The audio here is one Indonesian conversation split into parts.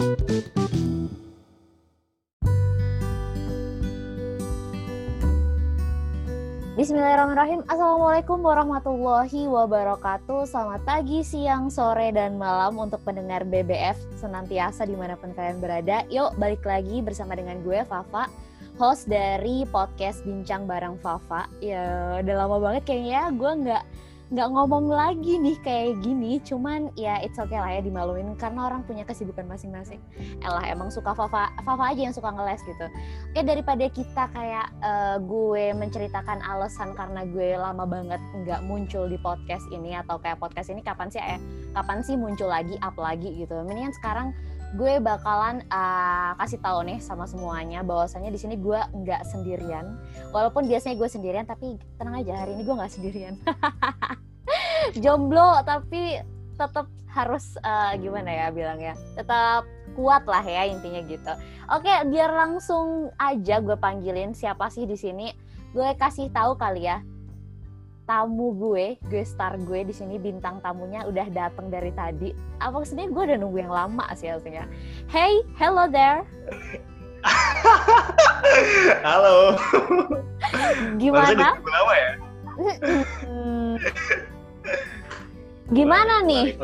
Bismillahirrahmanirrahim. Assalamualaikum warahmatullahi wabarakatuh. Selamat pagi, siang, sore, dan malam untuk pendengar BBF senantiasa di mana pun kalian berada. Yuk balik lagi bersama dengan gue Fafa, host dari podcast Bincang Bareng Fafa. Ya udah lama banget kayaknya gue nggak nggak ngomong lagi nih kayak gini cuman ya it's okay lah ya dimaluin karena orang punya kesibukan masing-masing. Elah emang suka Fafa Fafa aja yang suka ngeles gitu. Oke daripada kita kayak uh, gue menceritakan alasan karena gue lama banget nggak muncul di podcast ini atau kayak podcast ini kapan sih eh kapan sih muncul lagi up lagi gitu. Mendingan sekarang gue bakalan uh, kasih tahu nih sama semuanya bahwasanya di sini gue nggak sendirian. Walaupun biasanya gue sendirian tapi tenang aja hari ini gue nggak sendirian. Jomblo tapi tetap harus uh, gimana ya bilangnya tetap kuat lah ya intinya gitu. Oke biar langsung aja gue panggilin siapa sih di sini gue kasih tahu kali ya tamu gue, gue star gue di sini bintang tamunya udah datang dari tadi. Apa sih gue udah nunggu yang lama sih harusnya. Hey, hello there. Halo. Gimana? lama ya? Gimana nih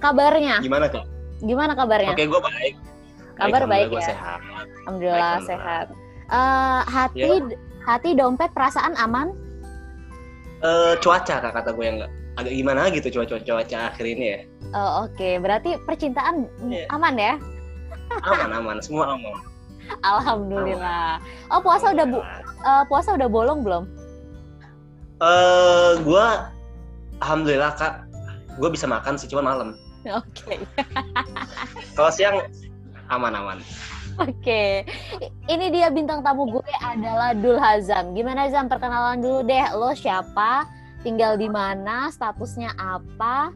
kabarnya? Gimana kak? Gimana kabarnya? Oke, gue baik. Kabar baik, baik ya. Sehat. Alhamdulillah Baik, sehat. Uh, hati Ya. hati dompet perasaan aman? Eh, cuaca kak kata gue yang nggak agak gimana gitu cuaca cuaca akhir ini ya. Oh, Oke, berarti percintaan Iya. aman ya? Aman aman, semua aman. Alhamdulillah. Oh puasa udah bu, uh, puasa udah bolong belum? Eh, gue alhamdulillah kak, gue bisa makan sih cuma malam. Oke. Kalau siang aman aman. Oke, ini dia bintang tamu gue adalah Dul Hazam. Gimana Zam? Perkenalan dulu deh. Lo siapa? Tinggal di mana? Statusnya apa?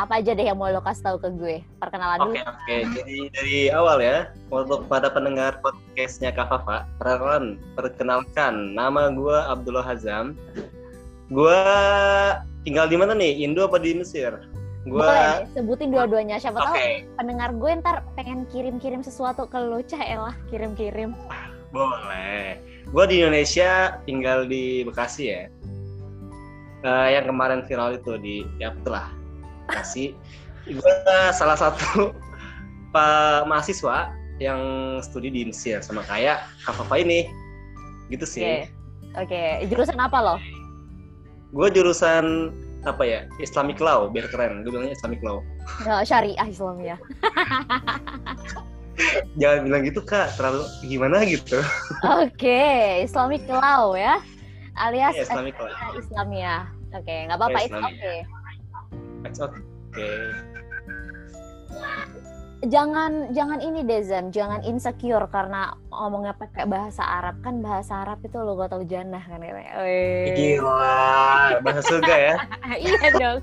Apa aja deh yang mau lo kasih tahu ke gue? Perkenalan dulu. Oke oke, jadi dari awal ya untuk pada pendengar podcastnya Kak Fafa, perkenalan, perkenalkan nama gue Abdullah Hazam. Gue tinggal di mana nih? Indo apa di Mesir? Gue Boleh deh, sebutin dua-duanya. Siapa tahu Oke, pendengar gue ntar pengen kirim-kirim sesuatu ke lo. Cah elah, kirim-kirim. boleh. Gue di Indonesia tinggal di Bekasi ya. Eh, yang kemarin viral itu di ya lah Bekasi. Gue salah satu pak mahasiswa yang studi di Mesir sama kayak Kak Fafa ini. Gitu Oke. sih. Oke, jurusan apa lo? Gue jurusan apa ya Islamic Law biar keren. Gue bilangnya Islamic Law. Oh, syariah Islamiyah. Jangan bilang gitu kak, terlalu gimana gitu. Oke, Islamic Law ya. Alias Iya, Islamic Law. eh, Islamiyah. Oke, nggak apa-apa, Iya, it's Islamiyah. okay. It's okay. Jangan jangan ini deh Zam, jangan insecure karena ngomongnya pakai bahasa Arab kan bahasa Arab itu logotul jannah kan katanya. Gila, bahasa surga ya. iya dong.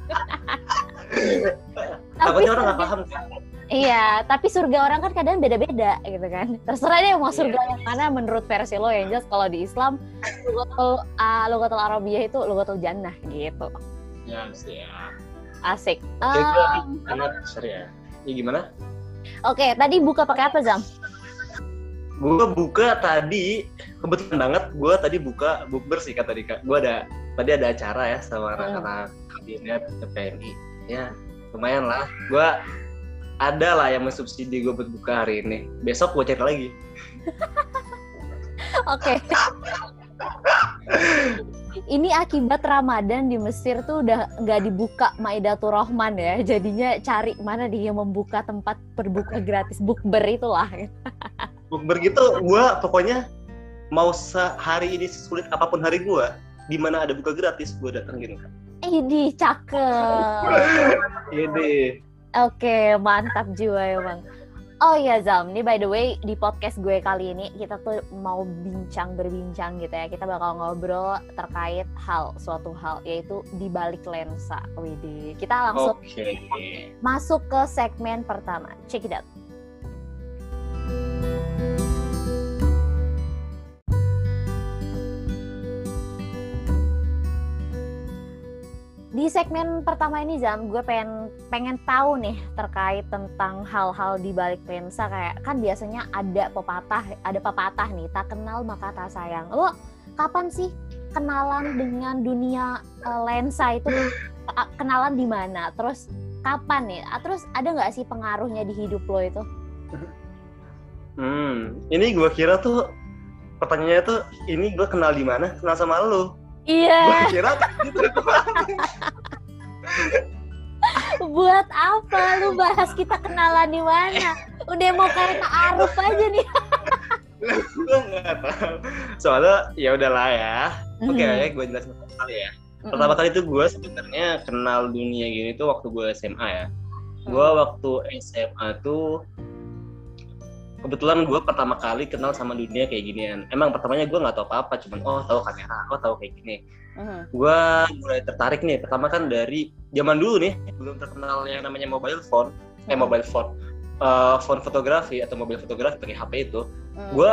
Takutnya orang nggak paham kan. Iya, tapi surga orang kan kadang beda-beda gitu kan. Terserah deh mau surga Iya. yang mana menurut versi lo yang jelas kalau di Islam logotul uh, logotul Arabiyah itu logotul jannah gitu. Ya, sih ya. Asik. Um, sorry ya. Ya gimana? Oke, tadi buka pakai apa Zam? Gue buka tadi kebetulan banget. Gue tadi buka bukber sih kata Dika. Gue ada tadi ada acara ya sama Hmm. anak-anak kabinet PMI. Ya lumayan lah. Gue ada lah yang mensubsidi gue buat buka hari ini. Besok gue cari lagi. Oke. Ini akibat Ramadan di Mesir tuh udah nggak dibuka Maidatul Rahman ya. Jadinya cari mana dia yang membuka tempat berbuka gratis bukber itulah. Bukber gitu, gue pokoknya mau sehari ini sesulit apa pun hari gue, di mana ada buka gratis, gue datengin kan. Ini cakep. Ini. Oke, mantap jiwa emang. Oh iya Zam, ini by the way di podcast gue kali ini kita tuh mau bincang berbincang gitu ya. Kita bakal ngobrol terkait hal suatu hal yaitu di balik lensa. Widih. Kita langsung Oke. masuk ke segmen pertama. Check it out. Di segmen pertama ini Zam, gue pengen pengen tahu nih terkait tentang hal-hal di balik lensa kayak kan biasanya ada pepatah, ada pepatah nih, tak kenal maka tak sayang. Lo kapan sih kenalan dengan dunia uh, lensa itu kenalan di mana? Terus kapan nih? Terus ada nggak sih pengaruhnya di hidup lo itu? Hmm, ini gue kira tuh pertanyaannya tuh ini gue kenal di mana? Kenal sama lo. Iya. Kira gitu. Buat apa lu bahas kita kenalan di mana? Udah mau kayak Aruf aja nih. gue nggak tahu. Soalnya ya udahlah ya. Oke okay, mm-hmm. ya, gue jelasin kali ya. Pertama kali itu gue sebenarnya kenal dunia gini tuh waktu gue SMA ya. Gue mm. waktu SMA tuh kebetulan gue pertama kali kenal sama dunia kayak ginian. Emang pertamanya gue nggak tahu apa-apa, cuman oh tahu kamera, oh tahu kayak gini. Uh-huh. Gue mulai tertarik nih. Pertama kan dari zaman dulu nih belum terkenal yang namanya mobile phone, uh-huh. eh mobile phone, uh, phone fotografi atau mobil fotografi pakai HP itu. Uh-huh. Gue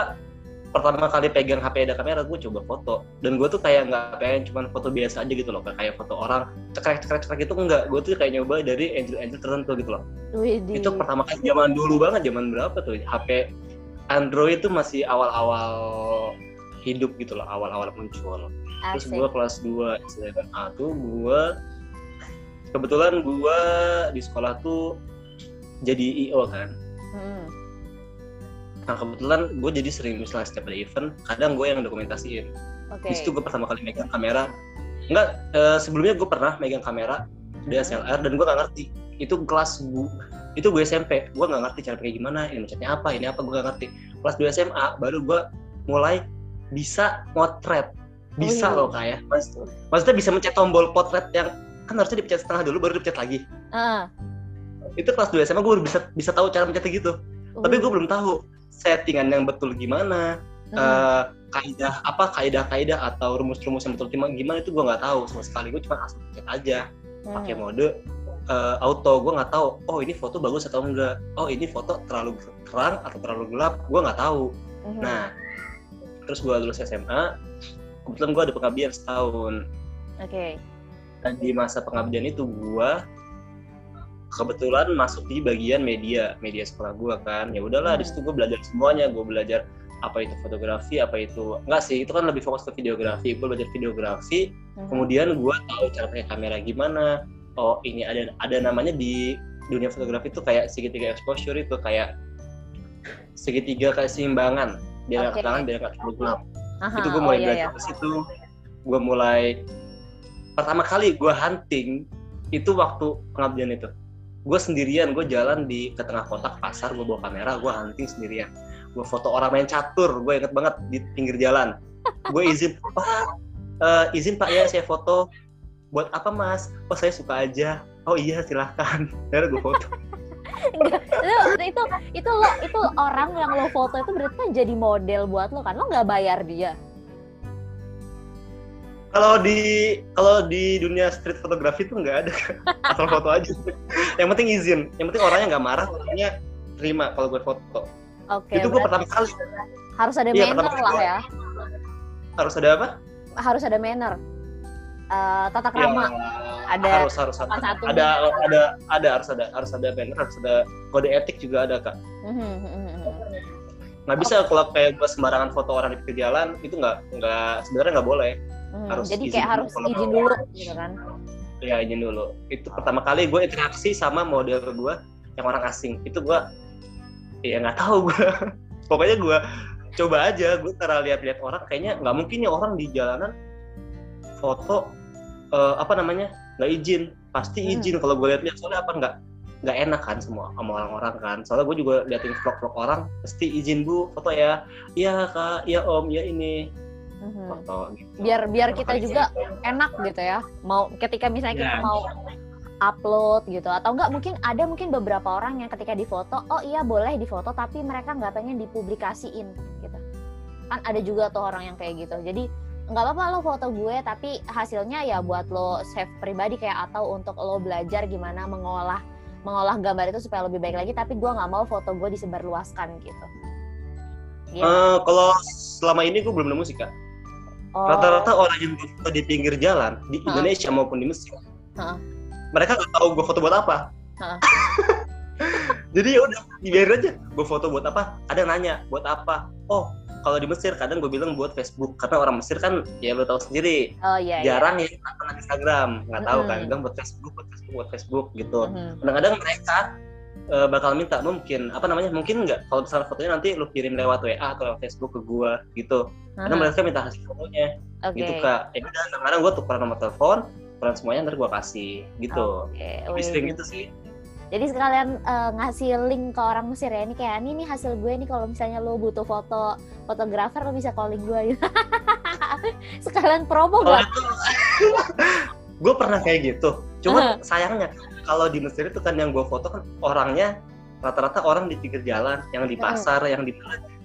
pertama kali pegang HP ada kamera gue coba foto. Dan gue tuh kayak nggak pengen cuma foto biasa aja gitu loh kayak foto orang cekrek cekrek cekrek itu enggak gue tuh kayak nyoba dari angel angel tertentu gitu loh. Widih. itu pertama kali zaman dulu banget zaman berapa tuh HP Android itu masih awal-awal hidup gitu loh awal-awal muncul. Terus gue kelas 2 SMA tuh gue kebetulan gue di sekolah tuh jadi IO kan. Hmm Nah kebetulan gue jadi sering misalnya setiap ada event, kadang gue yang dokumentasiin. Okay. Di situ gue pertama kali megang kamera. Enggak, uh, sebelumnya gue pernah megang kamera DSLR dan gue gak ngerti. Itu kelas gue, itu gue SMP. Gue gak ngerti cara pakai gimana, ini mencetnya apa, ini apa, gue gak ngerti. Kelas 2 SMA baru gue mulai bisa motret. Bisa oh, iya. loh kayak. Ya. maksudnya bisa mencet tombol potret yang kan harusnya dipencet setengah dulu baru dipencet lagi. Uh. Itu kelas 2 SMA gue baru bisa bisa tahu cara mencetnya gitu. Uh. Tapi gue belum tahu settingan yang betul gimana hmm. uh, kaidah apa kaidah-kaidah atau rumus-rumus yang betul gimana itu gue nggak tahu sama sekali gue cuma asal cek aja hmm. pakai mode uh, auto gue nggak tahu oh ini foto bagus atau enggak oh ini foto terlalu terang atau terlalu gelap gue nggak tahu hmm. nah terus gue lulus SMA kebetulan gue ada pengabdian setahun oke okay. dan di masa pengabdian itu gue kebetulan masuk di bagian media media sekolah gue kan ya udahlah hmm. di situ gue belajar semuanya gue belajar apa itu fotografi apa itu enggak sih itu kan lebih fokus ke videografi gue belajar videografi hmm. kemudian gue tahu cara pakai kamera gimana oh ini ada ada namanya di dunia fotografi itu kayak segitiga exposure itu kayak segitiga keseimbangan biar okay. tangan biar nggak terlalu gelap Aha, itu gue mulai oh, iya, belajar iya. situ gue mulai pertama kali gue hunting itu waktu pengabdian itu gue sendirian gue jalan di ke tengah kota ke pasar gue bawa kamera gue hunting sendirian. Gue foto orang main catur gue inget banget di pinggir jalan. Gue izin pak uh, izin pak ya saya foto. Buat apa mas? Oh saya suka aja. Oh iya silahkan. Akhirnya gue foto. Itu itu itu lo itu orang yang lo foto itu berarti kan jadi model buat lo kan? Lo nggak bayar dia kalau di kalau di dunia street fotografi itu nggak ada asal foto aja. Yang penting izin. Yang penting orangnya nggak marah orangnya terima kalau gue foto. Oke. itu gue pertama kali. harus ada iya, manner lah ya. Harus ada apa? Harus ada manner. Uh, tata iya, krama ya, ada harus harus ada satu ada ada ada harus ada harus ada manner harus ada kode etik juga ada kak. Mhm, mhm, mhm, nggak bisa kalau kayak gue sembarangan foto orang di pinggir jalan itu nggak nggak sebenarnya nggak boleh Hmm, harus jadi kayak harus izin dulu gitu kan? Iya izin dulu. Itu pertama kali gue interaksi sama model gue yang orang asing. Itu gue ya nggak tahu gue. Pokoknya gue coba aja. Gue karena lihat-lihat orang kayaknya nggak mungkin ya orang di jalanan foto uh, apa namanya nggak izin. Pasti hmm. izin hmm. kalau gue lihat-lihat soalnya apa nggak nggak enak kan semua sama orang-orang kan soalnya gue juga liatin vlog-vlog orang pasti izin bu foto ya iya kak iya om iya ini hmm. foto gitu. biar biar kita juga enak gitu ya mau ketika misalnya kita iya. mau upload gitu atau enggak mungkin ada mungkin beberapa orang yang ketika difoto oh iya boleh difoto tapi mereka nggak pengen dipublikasiin gitu kan ada juga tuh orang yang kayak gitu jadi nggak apa-apa lo foto gue tapi hasilnya ya buat lo save pribadi kayak atau untuk lo belajar gimana mengolah mengolah gambar itu supaya lebih baik lagi tapi gue nggak mau foto gue disebarluaskan gitu. Yeah. Uh, kalau selama ini gue belum nemu sih kak. Oh. Rata-rata orang yang foto di pinggir jalan di Indonesia maupun di Mesir Ha. mereka nggak tahu gue foto buat apa Ha. jadi ya udah dibiarin aja gue foto buat apa ada yang nanya buat apa oh kalau di Mesir kadang gue bilang buat Facebook karena orang Mesir kan ya lo tahu sendiri Oh iya. iya. jarang ya akun Instagram nggak tahu kan Mm-mm. bilang buat Facebook buat Facebook buat Facebook gitu Mhm. kadang-kadang mereka eh, bakal minta mungkin apa namanya mungkin nggak kalau misalnya fotonya nanti lu kirim lewat WA atau lewat Facebook ke gua gitu karena Aha, mereka minta hasil fotonya Oke. gitu kak ya udah kadang gua tukeran nomor telepon tukeran semuanya ntar gua kasih gitu Oke. lebih sering gitu sih Jadi sekalian eh, ngasih link ke orang Mesir ya. Ini kayak ini nih hasil gue nih kalau misalnya lo butuh foto fotografer lo bisa calling gue gitu. sekalian promo gak? gue pernah kayak gitu cuma sayangnya kalau di Mesir itu kan yang gua foto kan orangnya rata-rata orang di pinggir jalan yang di pasar yang di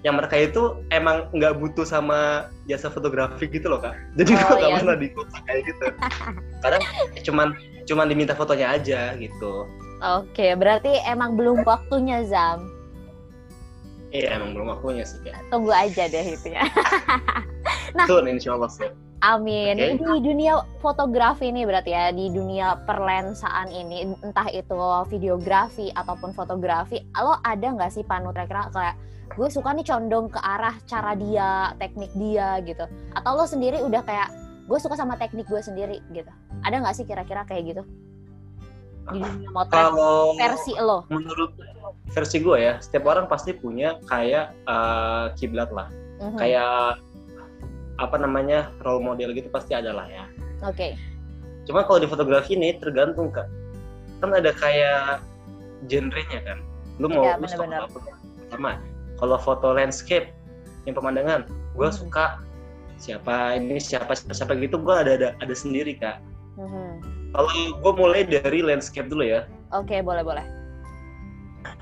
yang mereka itu emang nggak butuh sama jasa fotografi gitu loh kak jadi Oh, gua nggak iya. pernah di kayak gitu kadang cuman cuman diminta fotonya aja gitu Oke, berarti emang belum waktunya Zam. iya emang belum waktunya sih kak Tunggu aja deh itu ya. Nah. Betul, insya Allah sih Amin. Oke. Di dunia fotografi nih berarti ya, di dunia perlensaan ini, entah itu videografi ataupun fotografi, lo ada nggak sih panutan kira kayak gue suka nih condong ke arah cara dia, teknik dia gitu. Atau lo sendiri udah kayak gue suka sama teknik gue sendiri gitu. Ada nggak sih kira-kira kayak gitu di dunia motret kalau versi lo? menurut versi gue ya setiap orang pasti punya kayak eh, kiblat lah Mhm. kayak apa namanya role model gitu pasti ada lah ya Oke. Cuma kalau di fotografi ini tergantung kak. Kan ada kayak genrenya kan. Lu mau Iya, lu suka benar-benar. foto apa? Sama. Kalau foto landscape yang pemandangan, gue Hmm. suka siapa ini siapa siapa, siapa gitu gue ada ada ada sendiri kak. Mhm. Kalau gue mulai dari landscape dulu ya. Oke, boleh boleh.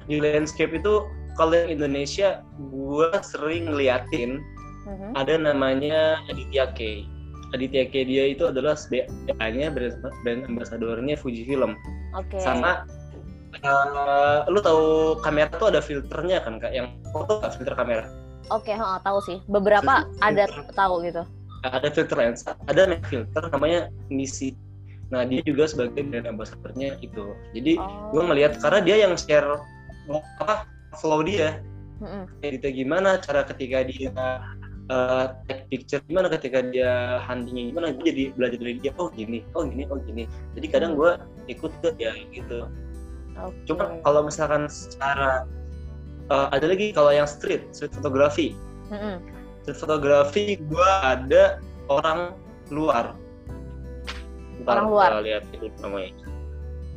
Di landscape itu kalau Indonesia gue sering ngeliatin Mhm. ada namanya Aditya K. Aditya K dia itu adalah SBA-nya brand, ambassadornya Fujifilm. Oke. sama eh, lu tahu kamera tuh ada filternya kan kak yang foto nggak filter kamera Oke, heeh, tahu sih. Beberapa Filter. ada tahu gitu. ada filter lensa ada filter namanya Nisi nah dia juga sebagai brand ambassadornya itu jadi Oh. gue ngeliat karena dia yang share apa flow dia Mhm. editnya gimana cara ketika dia uh, take picture gimana ketika dia huntingnya gimana gue jadi belajar dari dia oh gini oh gini oh gini jadi kadang gue ikut ke dia gitu Oke. Cuma kalau misalkan secara eh, ada lagi kalau yang street, street fotografi. Mhm. Street fotografi gua ada orang luar. Orang luar? lihat itu namanya.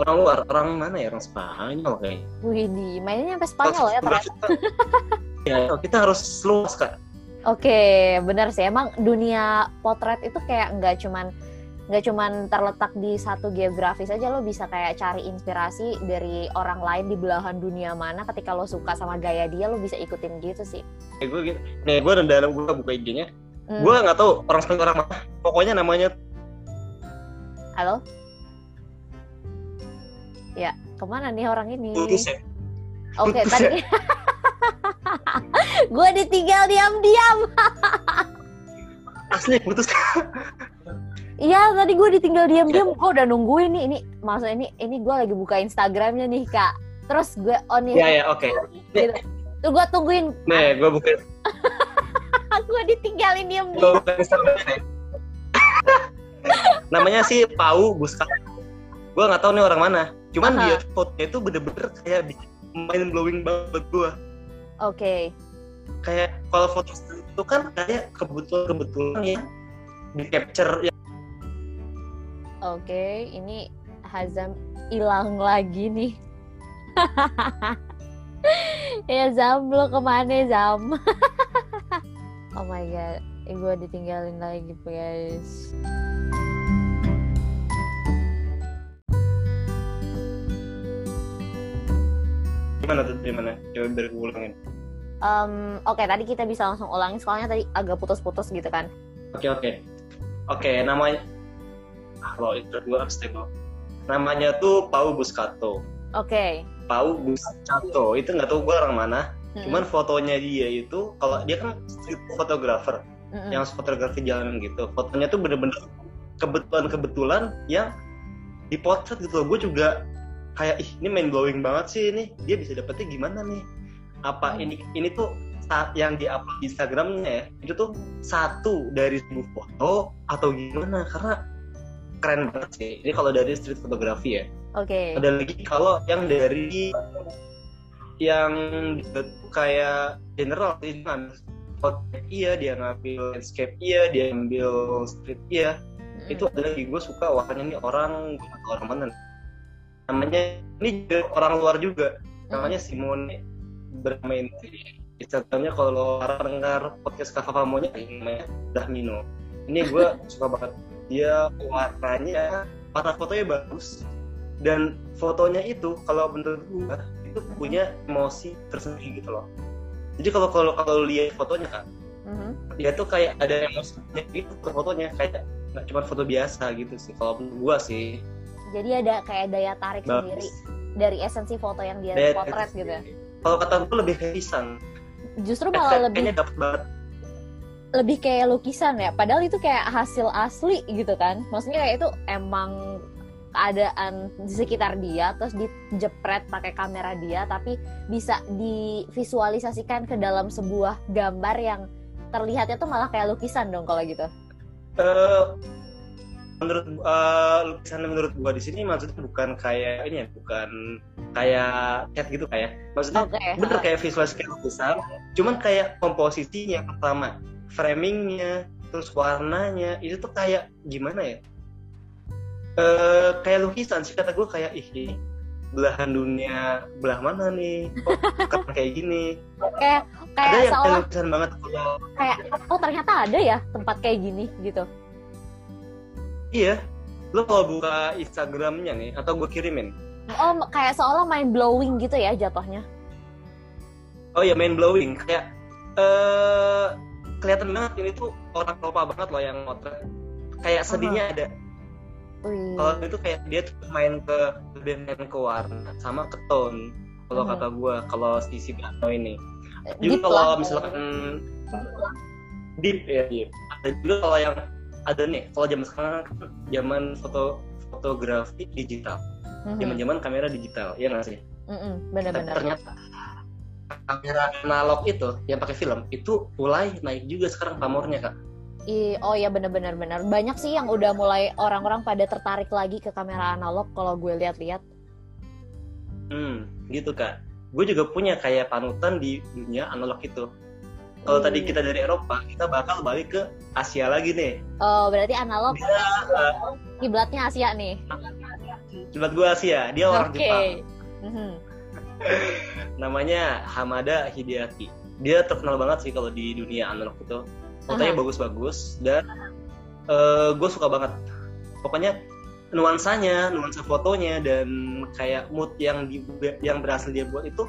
Orang luar, orang mana ya? Orang Spanyol kayaknya. Wih, di mainnya sampai Spanyol ya ternyata. ya, kita harus luas kak. Oke, benar sih. Emang dunia potret itu kayak nggak cuman nggak cuman terletak di satu geografis aja lo bisa kayak cari inspirasi dari orang lain di belahan dunia mana ketika lo suka sama gaya dia lo bisa ikutin gitu sih Kayak gue gitu. Nih, gue dalam gue buka IG-nya. Hmm. Gue nggak tahu orang Spanyol orang mana. Pokoknya namanya halo ya ke mana nih orang ini ya. Oke Putus tadi gue ditinggal diam-diam Asli putus. Iya tadi gue ditinggal diam-diam gue udah nungguin nih ini maksud ini ini gue lagi buka Instagramnya nih kak terus gue on ya ya, oke. gitu. tuh gue tungguin Nih, gue buka gue ditinggalin gue diam-diam buka Instagram. Namanya sih Pau Buska. Gue nggak tahu nih orang mana. Cuman Aha. dia fotonya itu bener-bener kayak bikin mind blowing banget gue. oke Kayak kalau foto itu kan kayak kebetulan-kebetulan ya di capture ya. oke ini Hazam hilang lagi nih ya Zam lo ke mana Zam oh my god gue ditinggalin lagi guys Gimana tuh dari mana? Coba biar gue ulangin. Em, oke tadi kita bisa langsung ulangin soalnya tadi agak putus-putus gitu kan Oke oke. Oke namanya. Ah, lo itu gue unstable. Namanya tuh Pau Buscato. oke Pau Buscato itu nggak tahu gue orang mana. Mm-mm. Cuman fotonya dia itu kalau dia kan street photographer. Mm-mm. yang fotografi jalanan gitu fotonya tuh bener-bener kebetulan-kebetulan yang di potret gitu loh gue juga kayak ih ini main blowing banget sih ini. Dia bisa dapetnya gimana nih? Apa Hmm. ini ini tuh saat yang di upload di Instagramnya ya itu tuh satu dari seribu foto atau gimana? Karena keren banget sih. Ini kalau dari street photography ya. Oke. ada lagi kalau yang dari yang kayak general sih ngambil portrait iya dia ngambil landscape iya dia ambil street iya. Mm-mm. itu ada lagi gue suka warnanya nih orang orang mana namanya ini juga orang luar juga. Namanya Simone bermain. Di Instagramnya kalau orang dengar podcast Kava Pamonya namanya Dahmino ini gue suka banget. Dia warnanya warna fotonya bagus. Dan fotonya itu kalau menurut gue itu punya emosi tersendiri gitu loh. Jadi kalau kalau kalau lihat fotonya kan Mhm. dia tuh kayak ada emosinya gitu ke fotonya. Kayak nggak cuma foto biasa gitu sih. Kalau menurut gua sih Jadi ada kayak daya tarik sendiri bagus dari esensi foto yang dia Daya potret gitu ya. sendiri. kalau kata gua lebih kayak pisang Justru Kayak- malah lebih kayaknya dapet banget lebih kayak lukisan ya. Padahal itu kayak hasil asli gitu kan. Maksudnya kayak itu emang keadaan di sekitar dia terus dijepret pakai kamera dia tapi bisa divisualisasikan ke dalam sebuah gambar yang terlihatnya tuh malah kayak lukisan dong kalau gitu. Eh, menurut eh, lukisan menurut gua di sini maksudnya bukan kayak ini ya bukan kayak cat gitu kayak maksudnya Oke. bener kayak visualisasi kayak lukisan cuman kayak komposisinya pertama framingnya terus warnanya itu tuh kayak gimana ya eh kayak lukisan sih kata gue kayak ih ini belahan dunia belah mana nih kok keren kayak gini Kayak ada kayak yang kayak seolah lukisan banget kayak oh ternyata ada ya tempat kayak gini gitu. Iya. Lo kalau buka Instagramnya nih atau gue kirimin? Oh kayak seolah main blowing gitu ya jatuhnya. oh ya main blowing. Kayak eh kelihatan banget ini tuh orang Eropa banget loh yang motret. Kayak sedihnya ada. Wih. kalau itu kayak dia tuh main ke lebih main ke warna sama ke tone kalau Mhm. kata gue kalau si si Bano ini. Deep juga kalau misalkan deep ya deep. Ada juga kalau yang ada nih kalau zaman sekarang kan zaman foto fotografi digital Mhm. zaman zaman kamera digital ya nggak sih bener-bener. ternyata kamera analog itu yang pakai film itu mulai naik juga sekarang pamornya kak I- oh ya bener-bener bener. Banyak sih yang udah mulai orang-orang pada tertarik lagi ke kamera analog kalau gue lihat-lihat. Hmm, gitu kak. Gue juga punya kayak panutan di dunia analog itu. Kalau Hmm. tadi kita dari Eropa, kita bakal balik ke Asia lagi nih. Oh berarti analog Dia, uh, kiblatnya Asia nih. coba gue Asia, dia orang Oke. Jepang. Mhm. Namanya Hamada Hideaki. Dia terkenal banget sih kalau di dunia analog itu. Fotonya bagus-bagus dan gue suka banget. Pokoknya nuansanya, nuansa fotonya dan kayak mood yang di, yang berhasil dia buat itu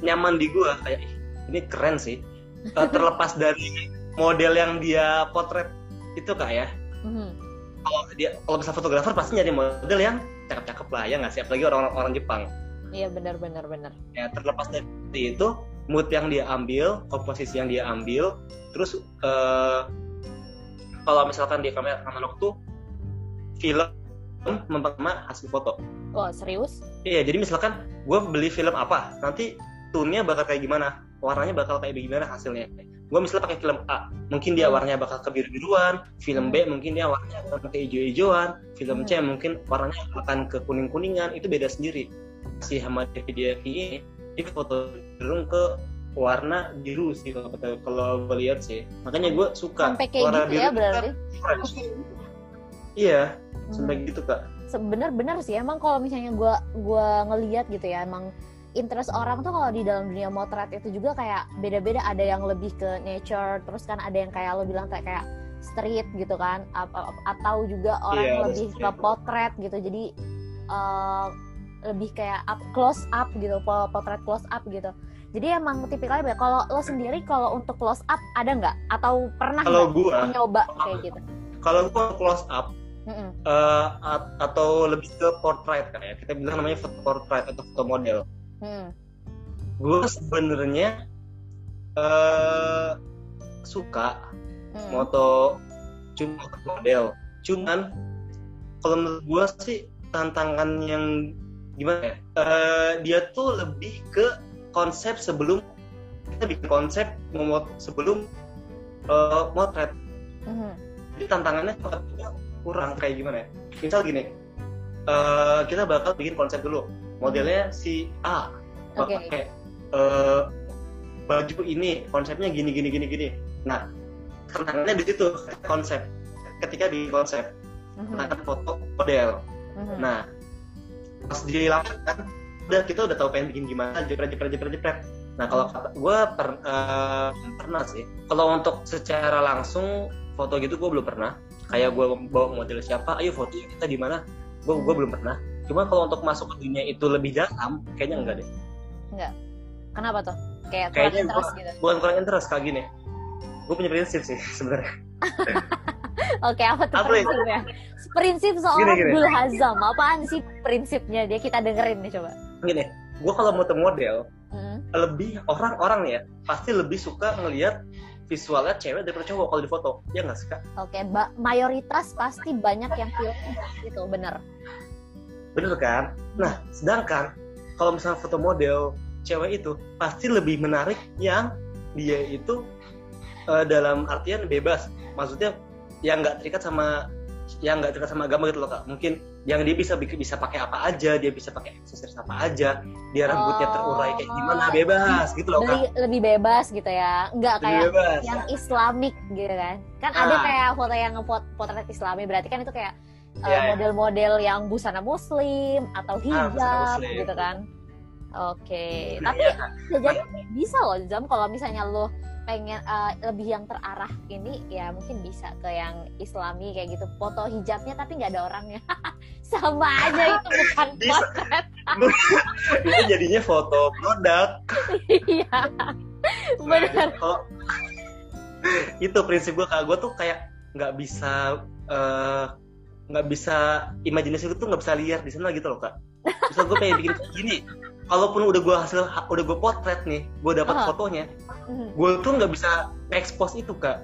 nyaman di gue kayak "Ih, ini keren sih. Eh, terlepas dari model yang dia potret itu kak ya. Mhm. Kalau dia kalau bisa fotografer pasti nyari model yang cakep-cakep lah ya nggak sih apalagi orang orang Jepang. Iya bener-bener bener. ya terlepas dari itu mood yang dia ambil komposisi yang dia ambil terus eh, kalau misalkan di kamera analog tuh film memperlama hasil foto Wah serius? iya jadi misalkan gue beli film apa nanti tone-nya bakal kayak gimana warnanya bakal kayak gimana hasilnya. Gue misalnya pakai film A mungkin dia Hmm. warnanya bakal ke biru-biruan film B mungkin dia warnanya akan ke hijau-hijauan film C mungkin warnanya akan ke kuning-kuningan itu beda sendiri. Si Hamad Hideaki ini dia foto cenderung ke warna biru sih kalau kata- kalau gue lihat sih. Makanya gue suka Sampai kayak warna gitu ya biru berarti? kan iya sampai gitu kak. Sebener-bener sih emang kalau misalnya gue gua ngeliat gitu ya emang interest orang tuh kalau di dalam dunia motret itu juga kayak beda-beda. Ada yang lebih ke nature terus kan ada yang kayak lo bilang kayak kayak street gitu kan. Atau juga orang Iya, ada lebih street. ke potret gitu. Jadi eh, lebih kayak up close up gitu po- potret close up gitu. Jadi emang tipikalnya beda. kalau lo sendiri kalau untuk close up ada nggak? Atau pernah kalau nggak gue nyoba kayak gitu? Kalau gue close up Mm-mm. eh, at- atau lebih ke portrait kan ya. Kita bilang namanya foto portrait atau foto model Mm. gue sebenarnya eh suka Mm. moto cuma model cuman kalau menurut gue sih tantangan yang gimana ya? Uh, dia tuh lebih ke konsep sebelum kita bikin konsep memot sebelum uh, motret. Mm-hmm. Jadi tantangannya kurang kayak gimana ya? Misal gini, uh, kita bakal bikin konsep dulu. Modelnya si A okay. kayak uh, baju ini konsepnya gini gini gini gini. Nah tantangannya di situ konsep. Ketika di konsep, mm-hmm. foto model. Mm-hmm. Nah pas di lapangan udah kita udah tahu pengen bikin gimana jepret jepret jepret jepret nah kalau gue per, uh, pernah sih kalau untuk secara langsung foto gitu gue belum pernah kayak gue bawa model siapa ayo foto kita di mana gue gue belum pernah cuma kalau untuk masuk ke dunia itu lebih dalam kayaknya enggak deh. Enggak. Kenapa tuh? Kayak kayaknya interest gua, gitu. bukan kurang interest kayak gini. Gue punya prinsip sih sebenarnya. Oke, apa tuh apa prinsipnya? Prinsip seorang Gul Hazam, apaan sih prinsipnya? Dia? Kita dengerin nih coba. Gini gue kalau mau model hmm. lebih orang-orang nih ya pasti lebih suka ngelihat visualnya cewek daripada cowok kalau di foto. Ya nggak sih kak? Oke, okay, mayoritas pasti banyak yang pilih itu bener. Bener kan? Nah, sedangkan kalau misalnya foto model cewek itu pasti lebih menarik yang dia itu uh, dalam artian bebas, maksudnya yang nggak terikat sama yang nggak terikat sama agama gitu loh kak mungkin yang dia bisa bisa pakai apa aja dia bisa pakai aksesoris apa aja dia rambutnya terurai kayak gimana oh. bebas gitu loh kak lebih bebas gitu ya nggak kayak bebas. yang islamik gitu kan kan ah. ada kayak foto yang potret islami berarti kan itu kayak yeah, uh, model-model yeah. yang busana muslim atau ah, hijab ah, gitu kan. Oke okay. Nah, tapi ya, jadi bisa loh jam kalau misalnya lo pengen uh, lebih yang terarah ini ya mungkin bisa ke yang islami kayak gitu. Foto hijabnya tapi nggak ada orangnya. Sama aja itu bukan potret. Itu jadinya foto produk. Iya. Benar nah, itu prinsip gue kalau gue tuh kayak nggak bisa uh, nggak bisa imajinasi itu tuh nggak bisa liar di sana gitu loh kak misal gue pengen bikin gini kalaupun udah gue hasil udah gue potret nih gue dapat uh -huh. fotonya uh-huh. gue tuh nggak bisa expose itu kak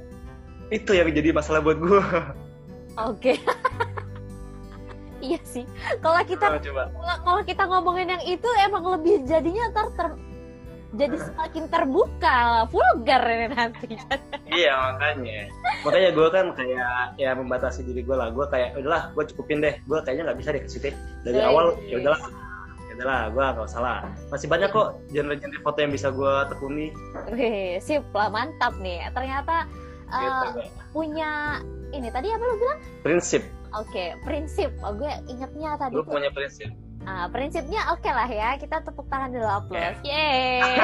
itu yang jadi masalah buat gue oke okay. iya sih kalau kita oh, kalau kita ngomongin yang itu emang lebih jadinya ntar ter, jadi semakin terbuka vulgar ini nanti. Iya makanya. Makanya gue kan kayak ya membatasi diri gue lah. Gue kayak udahlah gue cukupin deh. Gue kayaknya nggak bisa deh ke situ dari iya, awal iya, ya udahlah ya lah gue gak salah masih banyak kok genre-genre foto yang bisa gue tekuni. Wih, sip lah mantap nih. Ternyata uh, punya ini tadi apa lo bilang? Prinsip. Oke okay, prinsip. Oh, gue ingetnya tadi lu punya prinsip Uh, prinsipnya oke okay lah ya kita tepuk tangan dulu upload yeah. yeay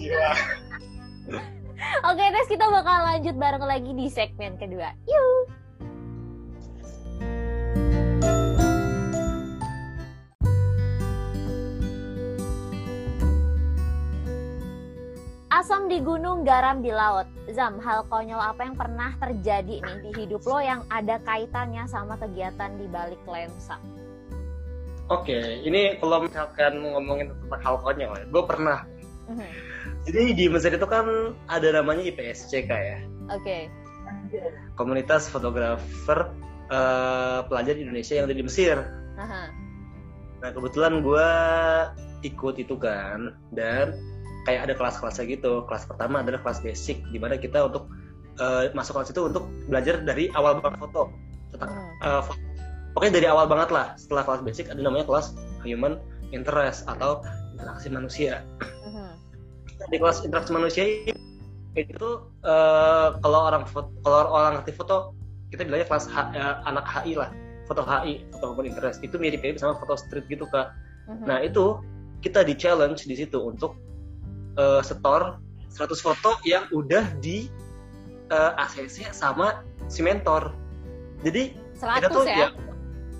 yeah. Oke, okay, Tes, kita bakal lanjut bareng lagi di segmen kedua. Yuk! Asam di gunung, garam di laut. Zam, hal konyol apa yang pernah terjadi nih di hidup lo yang ada kaitannya sama kegiatan di balik lensa? Oke, okay, ini kalau misalkan ngomongin tentang hal konyol ya, gue pernah. Mm-hmm. Jadi di Mesir itu kan ada namanya IPSC ya. Oke. Okay. Komunitas fotografer uh, pelajar Indonesia yang ada di Mesir. Uh-huh. Nah kebetulan gue ikut itu kan, dan kayak ada kelas-kelasnya gitu kelas pertama adalah kelas basic di mana kita untuk uh, masuk kelas itu untuk belajar dari awal banget foto tentang uh, pokoknya dari awal banget lah setelah kelas basic ada namanya kelas human interest atau interaksi manusia uh-huh. di kelas interaksi manusia itu uh, kalau orang foto, kalau orang aktif foto kita bilangnya kelas H, uh, anak HI lah foto HI foto human interest itu mirip-mirip sama foto street gitu kak uh-huh. nah itu kita di challenge di situ untuk uh, setor 100 foto yang udah di uh, eh, ACC sama si mentor. Jadi 100 kita tuh ya? ya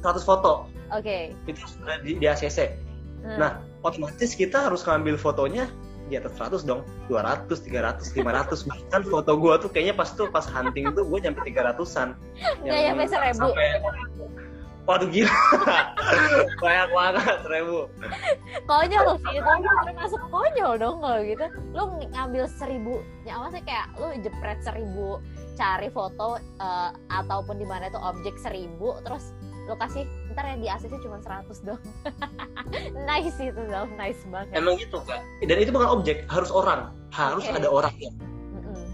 100 foto. Oke. Okay. Itu sudah di, di ACC. Hmm. Nah, otomatis kita harus ngambil fotonya di atas 100 dong 200, 300, 500 bahkan foto gue tuh kayaknya pas tuh pas hunting tuh gue nyampe 300an yang nyampe seribu sampai Waduh gila, banyak banget seribu. Konyol sih, itu termasuk konyol dong kalau gitu. Lu ngambil seribu, ya sih kayak lu jepret seribu cari foto uh, ataupun di mana itu objek seribu, terus lu kasih ntar yang di ACC cuma 100 dong nice itu dong nice banget emang gitu kak dan itu bukan objek harus orang harus Oke. ada orangnya Mm-mm.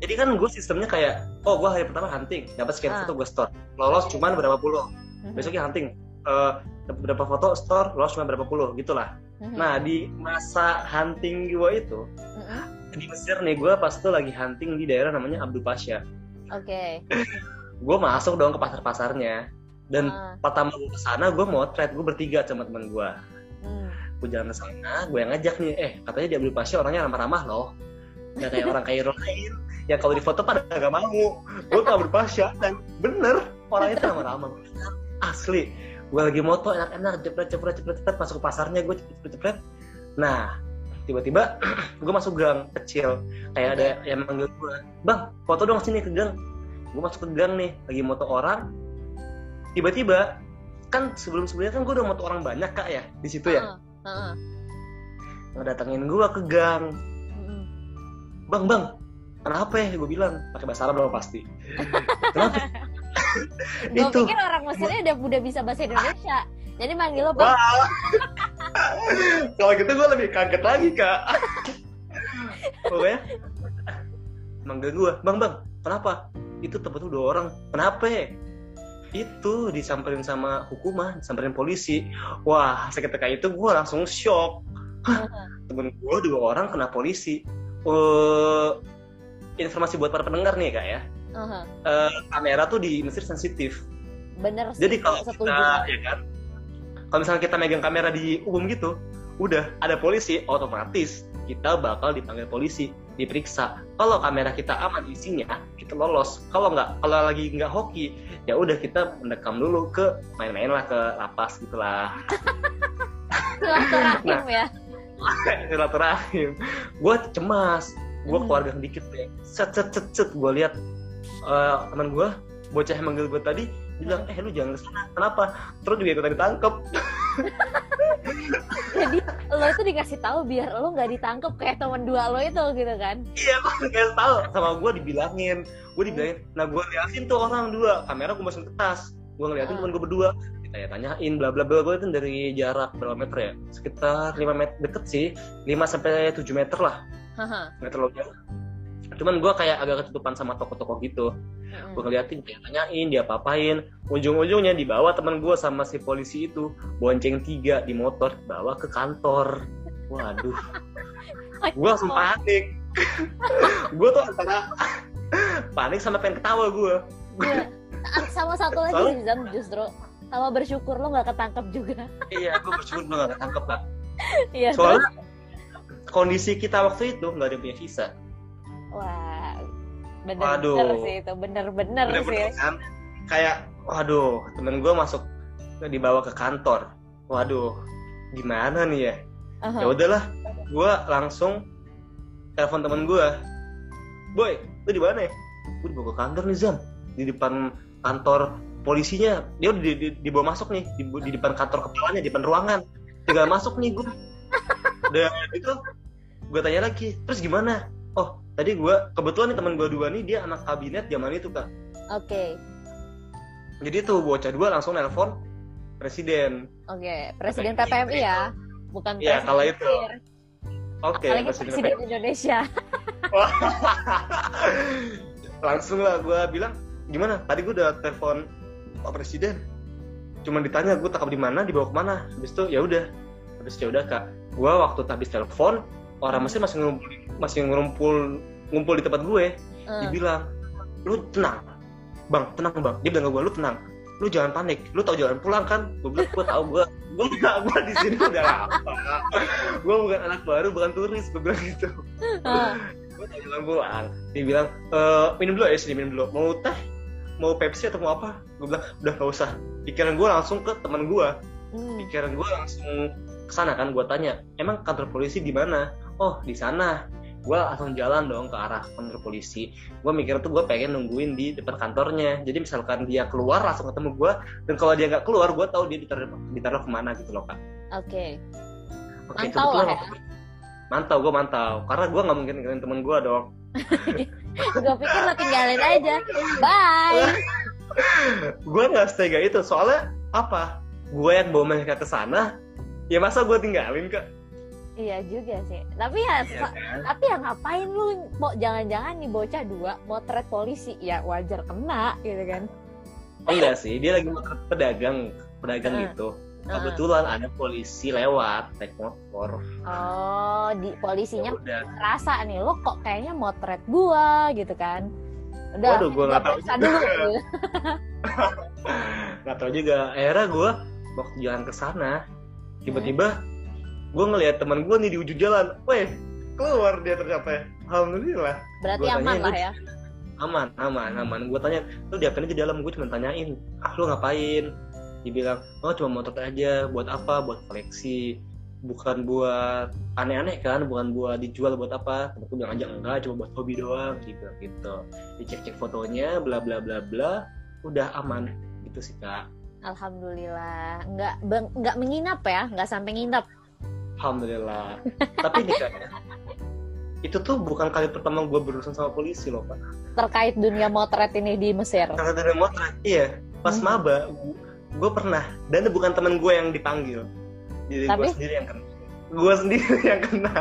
jadi kan gue sistemnya kayak oh gue hari pertama hunting dapat sekian Ah. foto gue store lolos Oke. cuman berapa puluh Mhm. besoknya hunting dapat berapa foto store lolos cuma berapa puluh gitulah Mhm. nah di masa hunting gue itu di Mesir nih gue pas itu lagi hunting di daerah namanya Abdul Pasha oke gue masuk dong ke pasar pasarnya dan Ah. pertama gue ke sana gue mau trade gue bertiga sama teman gue Hmm. gue jalan ke sana gue yang ngajak nih eh katanya di Abdul Pasha orangnya ramah-ramah loh. Nggak kayak orang Kairo lain yang kalau di foto pada nggak mau. Gue Abdul Pasha dan bener orang itu ramah-ramah. Asli gue lagi moto enak-enak cepet cepet cepet cepet masuk ke pasarnya gue cepet cepet cepet nah tiba-tiba gue masuk gang kecil. Kayak ada yang manggil gue bang foto dong sini ke gang. Gue masuk ke gang nih lagi moto orang tiba-tiba kan sebelum sebelumnya kan gue udah moto orang banyak kak ya di situ ya Ah, ah. ngedatengin gue ke gang Mm-mm. bang bang kenapa ya gue bilang pakai bahasa Arab dong pasti kenapa Gue itu pikir orang Mesirnya udah udah bisa bahasa Indonesia. Jadi manggil lo bang. kalau gitu gue lebih kaget lagi kak pokoknya manggil gue bang bang kenapa itu tempat dua orang kenapa ya? Itu disamperin sama hukumah disamperin polisi. Wah seketika itu gue langsung shock. Temen gue dua orang kena polisi. Eh, informasi buat para pendengar nih kak ya. Aha. Eh, kamera tuh di Mesir sensitif. Bener sih. jadi kalau setuju. kita ya kan? Kalau misalnya kita megang kamera di umum gitu udah ada polisi otomatis kita bakal dipanggil polisi diperiksa. Kalau kamera kita aman isinya kita lolos. Kalau nggak kalau lagi nggak hoki ya udah kita mendekam dulu ke main-main lah ke lapas gitulah. Silaturahim ya. silaturahim. Gue cemas gue Hmm. keluarga sedikit deh. Set set set set gue lihat eh, teman gue bocah yang manggil gue tadi bilang eh lu jangan ke sana kenapa? Terus juga ikutan ditangkep Jadi lo itu dikasih tahu biar lo nggak ditangkap kayak teman dua lo itu gitu kan. iya gue nggak tahu sama gue dibilangin gue dibilangin nah gue liatin tuh orang dua kamera gue masukin ke tas gue ngeliatin Ah. temen gue berdua kita ya tanyain bla bla bla gue itu dari jarak berapa meter ya sekitar 5 meter deket sih 5 sampai 7 meter lah Haha. nggak terlalu jauh cuman gue kayak agak ketutupan sama toko-toko gitu. Mm-mm. gue ngeliatin dia tanyain dia papain ujung-ujungnya dibawa teman gue sama si polisi itu. Bonceng tiga di motor bawa ke kantor. Waduh. Gue langsung panik. Gue tuh antara panik sama pengen ketawa gue Iya. Sama satu lagi Soalnya- Zam justru. Sama bersyukur lo nggak ketangkep juga. iya gue bersyukur gue gak ketangkep lah Iya. soalnya kondisi kita waktu itu nggak ada yang punya visa Wah, bener-bener Waduh. sih itu, bener-bener sih. bener-bener kan? Kayak waduh temen gue masuk dibawa ke kantor. Waduh gimana nih ya? Aha. ya udahlah gue langsung telepon temen gue boy lu di mana ya? Gue dibawa ke kantor nih Zam di depan kantor polisinya. Dia udah di, di- dibawa masuk nih di, di depan kantor kepalanya di depan ruangan. Tinggal masuk nih gue dan itu gue tanya lagi terus gimana oh tadi gue kebetulan nih teman gue dua nih dia anak kabinet zaman itu kak Oke, jadi tuh bocah dua langsung nelpon presiden oke. Presiden Kayak PPMI gitu. ya, bukan Iya, presiden kalau itu. Mesir. oke Apalagi presiden presiden Indonesia. langsung lah gue bilang gimana tadi gue udah telepon pak presiden cuma ditanya gue takap di mana dibawa ke mana habis itu ya udah habis itu ya udah kak gue waktu habis telepon orang Mesir masih ngumpul masih ngumpul ngumpul di tempat gue. Eh, dibilang lu tenang bang tenang bang. Dia bilang ke gue lu tenang lu jangan panik lu tau jalan pulang kan? Gue bilang gue tau gue gue nggak gue di sini udah lama. Gue bukan anak baru bukan turis gue bilang gitu. Eh, gue tau jalan pulang dia bilang e, minum dulu ya sini minum dulu. Mau teh mau Pepsi atau mau apa? Gue bilang udah gak usah. Pikiran gue langsung ke teman gue hmm, pikiran gue langsung ke sana kan gue tanya emang kantor polisi di mana oh di sana. Gue langsung jalan dong ke arah kantor polisi. Gue mikir tuh gue pengen nungguin di depan kantornya. Jadi misalkan dia keluar langsung ketemu gue dan kalau dia nggak keluar gue tahu dia ditaruh ditaruh ke mana gitu loh kak. Oke, Oke, Mantau kebetulan lah ya. waktu- mantau gue mantau. Karena gue nggak mungkin ninggalin temen gue dong. Gue pikir lo tinggalin aja. Bye. gue nggak setega itu. Soalnya apa? Gue yang bawa mereka ke sana ya masa gue tinggalin kak Iya juga sih. Tapi ya, Iya kan? tapi ya ngapain lu mau jangan-jangan nih bocah dua motret polisi ya wajar kena gitu kan. Oh, enggak sih dia lagi motret pedagang pedagang Heeh. gitu kebetulan ada polisi lewat naik motor Oh, di polisinya udah rasa nih lo kok kayaknya motret gua gitu kan. Udah, Waduh, gua nggak tahu juga. dulu. nggak tahu juga akhirnya gue waktu jalan ke sana tiba-tiba gue ngelihat teman gue nih di ujung jalan weh keluar dia ternyata. Alhamdulillah. Berarti Gua aman lah "Lu ya. aman aman aman. Gue tanya lu diapain aja di dalam? Gue cuma tanyain ah lu ngapain? Dibilang oh cuma motor aja buat apa? Buat koleksi. Bukan buat aneh-aneh kan bukan buat dijual buat apa? Aku bilang aja enggak cuma buat hobi doang. Gitu gitu. Dicek-cek fotonya bla bla bla bla udah aman. Gitu sih kak. Alhamdulillah. Nggak beng- nggak menginap ya, nggak sampai nginep. Alhamdulillah. Tapi nih kak itu tuh bukan kali pertama gue berurusan sama polisi loh pak. Terkait dunia motret ini di Mesir. karena dari motret iya. Pas Hmm. maba gue pernah. Dan itu bukan temen gue yang dipanggil. Jadi gue Tapi? sendiri yang kena. Gue sendiri yang kena.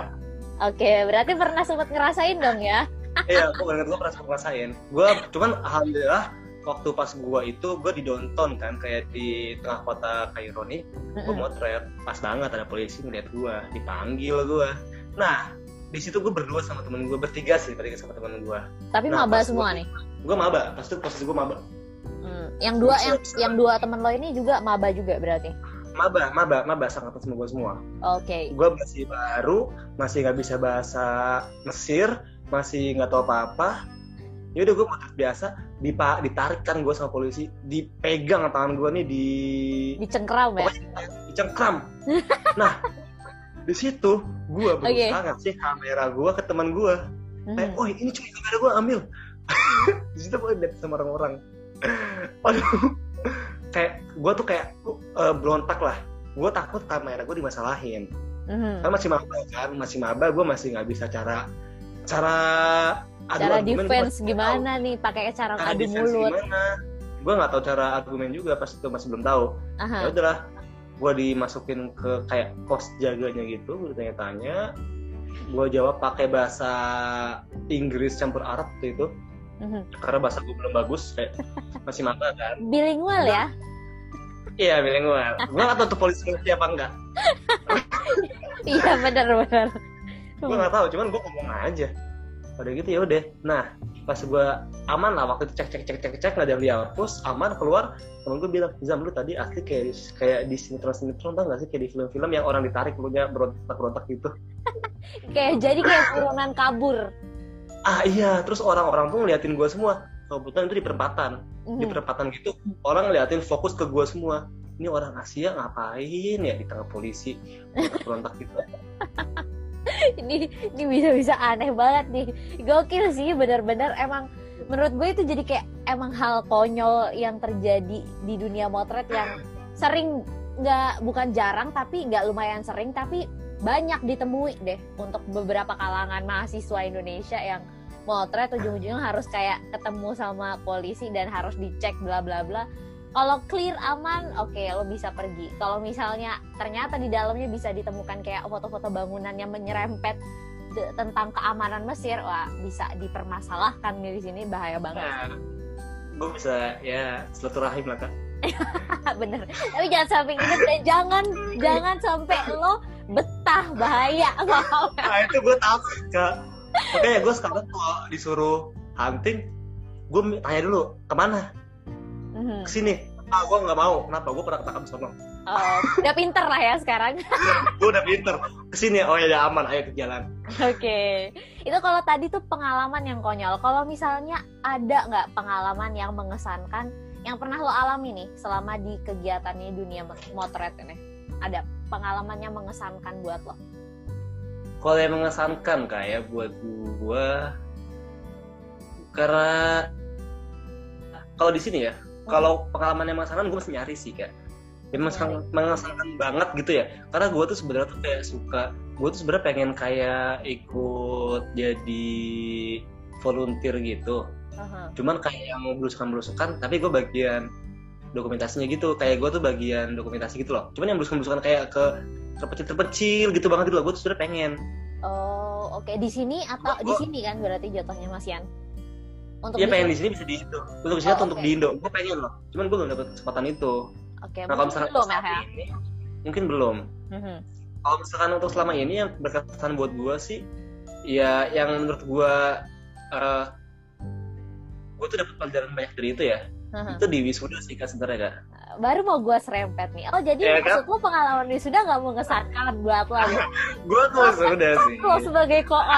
Oke, berarti pernah sempat ngerasain dong ya? iya gue gue pernah sempat ngerasain. Gue cuman alhamdulillah waktu pas gue itu gue di downtown kan kayak di tengah kota Kairo nih Mm-mm. motret pas banget ada polisi ngeliat gue dipanggil gue nah di situ gue berdua sama temen gue bertiga sih bertiga sama temen gue Tapi Nah, maba semua gua- nih. gue maba pas itu posisi gue maba Hmm. Yang dua yang yang dua temen lo ini juga maba juga berarti. maba maba maba sangat sama gue semua Oke. gue masih baru masih nggak bisa bahasa Mesir masih nggak tahu apa-apa ya udah gue motret biasa dipa ditarik kan gue sama polisi dipegang tangan gue nih di Dicengkram ya. dicengkram. Nah di situ gue berusaha ngasih kamera gue ke teman gue kayak Mhm. oh ini cuma kamera gue ambil. Di situ gue lihat sama orang-orang. Aduh. Kayak gue tuh kayak eh, berontak lah. Gue takut kamera gue dimasalahin. Mhm. kan masih maba kan masih maba gue masih nggak bisa cara cara Cara defense gimana nih pakai cara tahu. adu mulut. gimana gue nggak tahu cara argumen juga pas itu masih belum tahu ya udahlah gue dimasukin ke kayak pos jaganya gitu gue tanya-tanya gue jawab pakai bahasa Inggris campur Arab waktu itu Mhm. karena bahasa gue belum bagus kayak masih maba kan Bilingual ya. iya bilingual gue nggak tahu tuh polisi ngerti apa enggak Iya benar benar. gue nggak tahu cuman gue ngomong aja pada gitu ya udah. Nah pas gue aman lah waktu itu cek cek cek cek cek nggak ada yang dihapus aman keluar temen gue bilang Zam lu tadi asli kayak di- kayak di sinetron sinetron tau gak sih? Kayak di film-film yang orang ditarik lu nya berontak berontak gitu. Kayak jadi kayak turunan kabur. ah iya. Terus orang-orang tuh ngeliatin gue semua. Kebetulan itu di perempatan. Di perempatan gitu orang ngeliatin fokus ke gue semua. Ini orang Asia ngapain ya di tengah polisi? Berontak gitu ini ini bisa-bisa aneh banget nih. Gokil sih benar-benar. Emang menurut gue itu jadi kayak emang hal konyol yang terjadi di dunia motret yang sering nggak bukan jarang tapi nggak lumayan sering tapi banyak ditemui deh untuk beberapa kalangan mahasiswa Indonesia yang motret. Ujung-ujungnya harus kayak ketemu sama polisi dan harus dicek bla bla bla kalau clear aman oke lo bisa pergi. Kalau misalnya ternyata di dalamnya bisa ditemukan kayak foto-foto bangunan yang menyerempet de- tentang keamanan Mesir wah bisa dipermasalahkan nih di sini bahaya banget. Nah, gue bisa ya silaturahim lah kak. Bener. Tapi jangan sampai inget dan jangan jangan sampai lo betah bahaya. Nah itu gue takut kak. Makanya gue sekarang kalau disuruh hunting gue tanya dulu ke mana. Ke sini. Ah gue nggak mau. Kenapa? Gue pernah ketangkap sono Oh, udah pinter lah ya sekarang. Gue udah pinter. Ke sini oh ya udah aman. Ayo ke jalan. Oke, itu kalau tadi tuh pengalaman yang konyol. Kalau misalnya ada nggak pengalaman yang mengesankan? Yang pernah lo alami nih selama di kegiatannya dunia motret ini? Ada pengalaman yang mengesankan buat lo? kalau yang mengesankan kayak buat gue karena kalau di sini ya kalau pengalaman yang mengesankan gue masih nyari sih kak yang mengesankan, mengesankan banget gitu ya. Karena gue tuh sebenarnya tuh kayak suka gue tuh sebenarnya pengen kayak ikut jadi volunteer gitu. Aha. cuman kayak yang belusukan belusukan tapi gue bagian dokumentasinya gitu. Kayak gue tuh bagian dokumentasi gitu loh. Cuman yang belusukan-belusukan kayak ke terpecil-terpecil gitu banget gitu loh. Gue tuh sebenarnya pengen. Oh, oke. Di sini atau Gua- di sini kan berarti jatuhnya Mas Yan. Untuk Iya di pengen di sini bisa di Indo untuk bisa Oh, untuk oke. di Indo gue pengen loh cuman gue belum dapet kesempatan itu Oke, nah kalau misalkan belum ya, ya. ini, mungkin belum Mhm. kalau misalkan untuk selama ini yang berkesan buat gue sih ya yang menurut gue uh, gue tuh dapat pelajaran banyak dari itu ya Mhm. itu di wisuda sih kak sebenarnya kak Baru mau gue serempet nih. Oh jadi Iya, maksud lo pengalaman wisuda nggak mengesankan buat lo? ya? gue tuh wisuda sih Lo sebagai koor.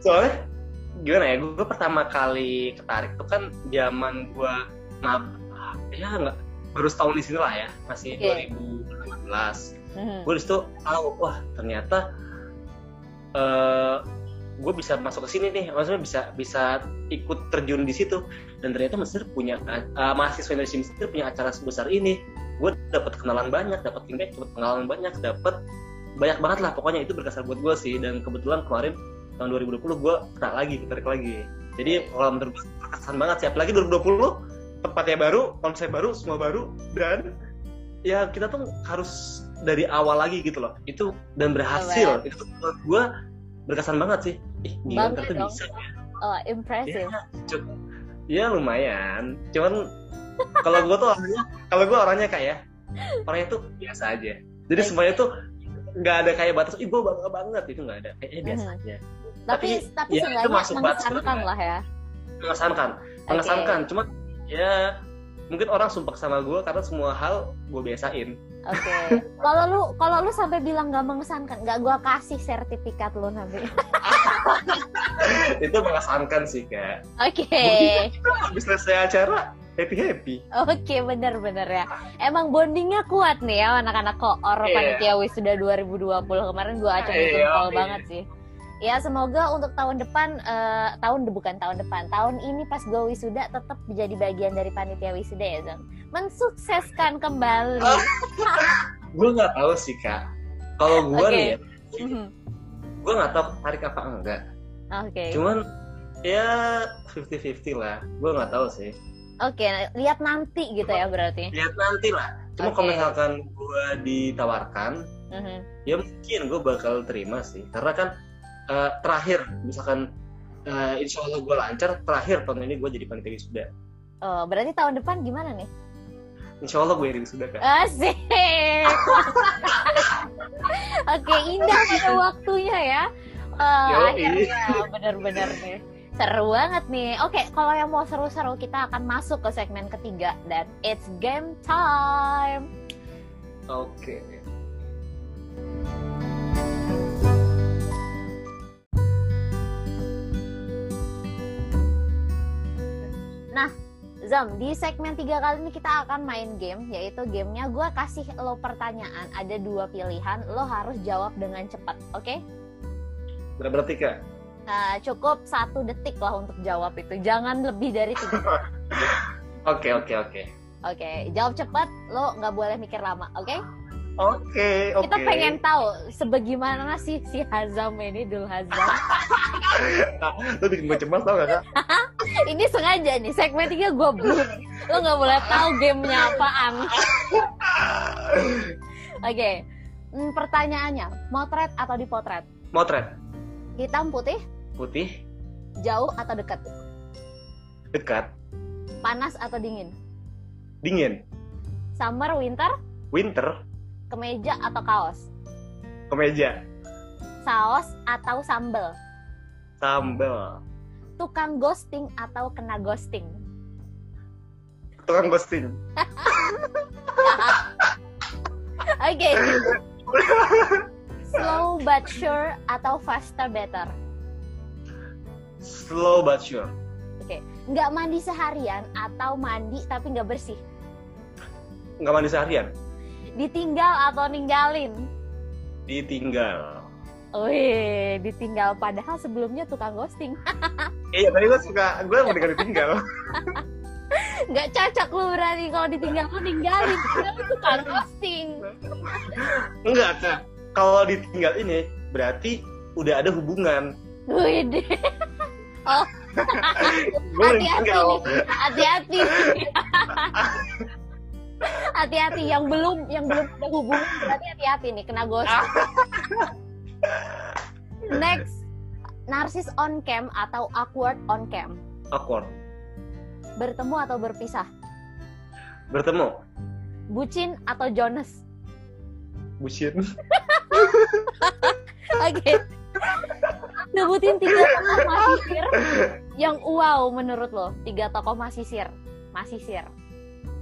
soalnya gimana ya gue pertama kali ketarik tuh kan zaman gue mab ya nggak baru setahun di sini lah ya masih Oke. 2018 Mhm. gue di situ tahu wah ternyata eh gue bisa masuk ke sini nih maksudnya bisa bisa ikut terjun di situ dan ternyata Mesir punya eh, mahasiswa Indonesia Mesir punya acara sebesar ini gue dapat kenalan banyak dapat feedback dapat pengalaman banyak dapat banyak banget lah pokoknya itu berkesan buat gue sih dan kebetulan kemarin tahun 2020 gue kena lagi ketarik lagi. Jadi kalau menurut gue berkesan banget sih. Apalagi 2020 tempatnya baru konsep baru semua baru dan ya kita tuh harus dari awal lagi gitu loh. Itu dan berhasil. Itu tuh menurut gue berkesan banget sih. Ih gila ternyata dong. bisa. Ya Oh, impressive. ya, ya lumayan. Cuman kalau gue tuh orangnya kalau gue orangnya kayak orangnya tuh biasa aja. Jadi semuanya tuh nggak ada kayak batas ih gue bangga banget. Itu nggak ada. Kayaknya biasa Mhm. aja Tapi Tapi, tapi ya, itu seenggaknya mengesankan lah ya. mengesankan mengesankan cuma ya mungkin orang sumpah sama gue karena semua hal gue biasain Oke. Kalau lu kalau lu sampai bilang gak mengesankan, nggak gua kasih sertifikat lu nanti. itu mengesankan sih kak Oke. Kita habis selesai acara happy happy Oke, bener-bener ya. Emang bondingnya kuat nih ya anak-anak koor Iya. panitia wisuda 2020 kemarin gua acung iya. banget sih. Ya semoga untuk tahun depan, eh, tahun bukan tahun depan, tahun ini pas gue wisuda tetap menjadi bagian dari panitia wisuda ya Zam. Mensukseskan kembali. gue nggak tahu sih kak kalau gue Oke. nih ya Mhm. gue nggak tahu tarik apa enggak Oke. cuman ya 50-50 lah gue nggak tahu sih Oke, lihat nanti gitu ya berarti. lihat nanti lah cuma Oke. kalau misalkan gue ditawarkan Mhm. ya mungkin gue bakal terima sih karena kan eh, terakhir misalkan eh, insya Allah gue lancar terakhir tahun ini gue jadi panitia wisuda Oh, berarti tahun depan gimana nih? insya Allah gue yang wisuda kak Asik. Oke, indah pada waktunya ya. Eh, Yoi. akhirnya bener-bener nih. Seru banget nih. Oke, kalau yang mau seru-seru kita akan masuk ke segmen ketiga dan it's game time. oke Zam, di segmen tiga kali ini kita akan main game, yaitu gamenya gue kasih lo pertanyaan, ada dua pilihan, lo harus jawab dengan cepat, oke? berapa detik kak Nah, cukup satu detik lah untuk jawab itu, jangan lebih dari tiga oke oke oke Oke, jawab cepat, lo nggak boleh mikir lama, oke? Oke oke Kita pengen tahu sebagaimana sih si Hazam ini, Dul Hazam. lu bikin gue cemas tau gak kak ini sengaja nih, segmen 3 gue blur. Lo nggak boleh tahu gamenya apaan. Oke, hmm, pertanyaannya, motret atau dipotret? motret Hitam putih, putih jauh atau dekat? dekat Panas atau dingin? dingin Summer, winter, winter kemeja atau kaos? kemeja Saus atau sambel? sambel Tukang ghosting atau kena ghosting? tukang ghosting Oke. Slow but sure atau faster better? slow but sure Nggak mandi seharian atau mandi tapi nggak bersih? nggak mandi seharian Ditinggal atau ninggalin? ditinggal Wih, ditinggal padahal sebelumnya tukang ghosting. iya tadi gue suka gue mau dengan ditinggal Nggak cocok lu berani kalau ditinggal lu ninggalin. Lu tukang ghosting. enggak kak kalau ditinggal ini berarti udah ada hubungan Wih, udah hati-hati. Hati-hati. Hati-hati yang belum yang belum ada hubungan berarti hati-hati nih kena ghost next narsis on cam atau awkward on cam? Awkward. Bertemu atau berpisah? Bertemu. Bucin atau Jonas? Bucin. Oke. Sebutin tiga tokoh masisir yang wow menurut lo. Tiga tokoh masisir. Masisir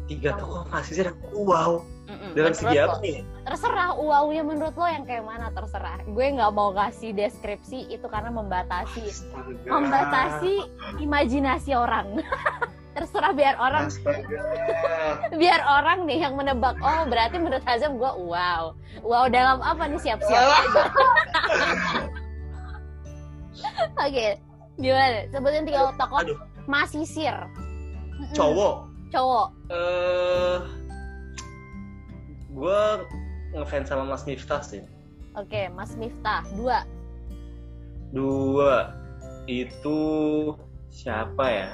tiga tokoh masisir yang wow. Mm-mm. dalam segi apa nih? Terserah wow-nya menurut lo yang kayak mana terserah. Gue nggak mau kasih deskripsi itu karena membatasi Astaga. membatasi imajinasi orang. Terserah biar orang. Astaga. biar orang nih yang menebak. Oh berarti menurut Hazam gue wow. Wow dalam apa nih? Siap-siap oke gimana? Sebutin tiga tokoh masisir. Cowok cowok? Eh gue ngefans sama Mas Miftah sih. Oke Mas Miftah dua. Dua. Itu siapa ya?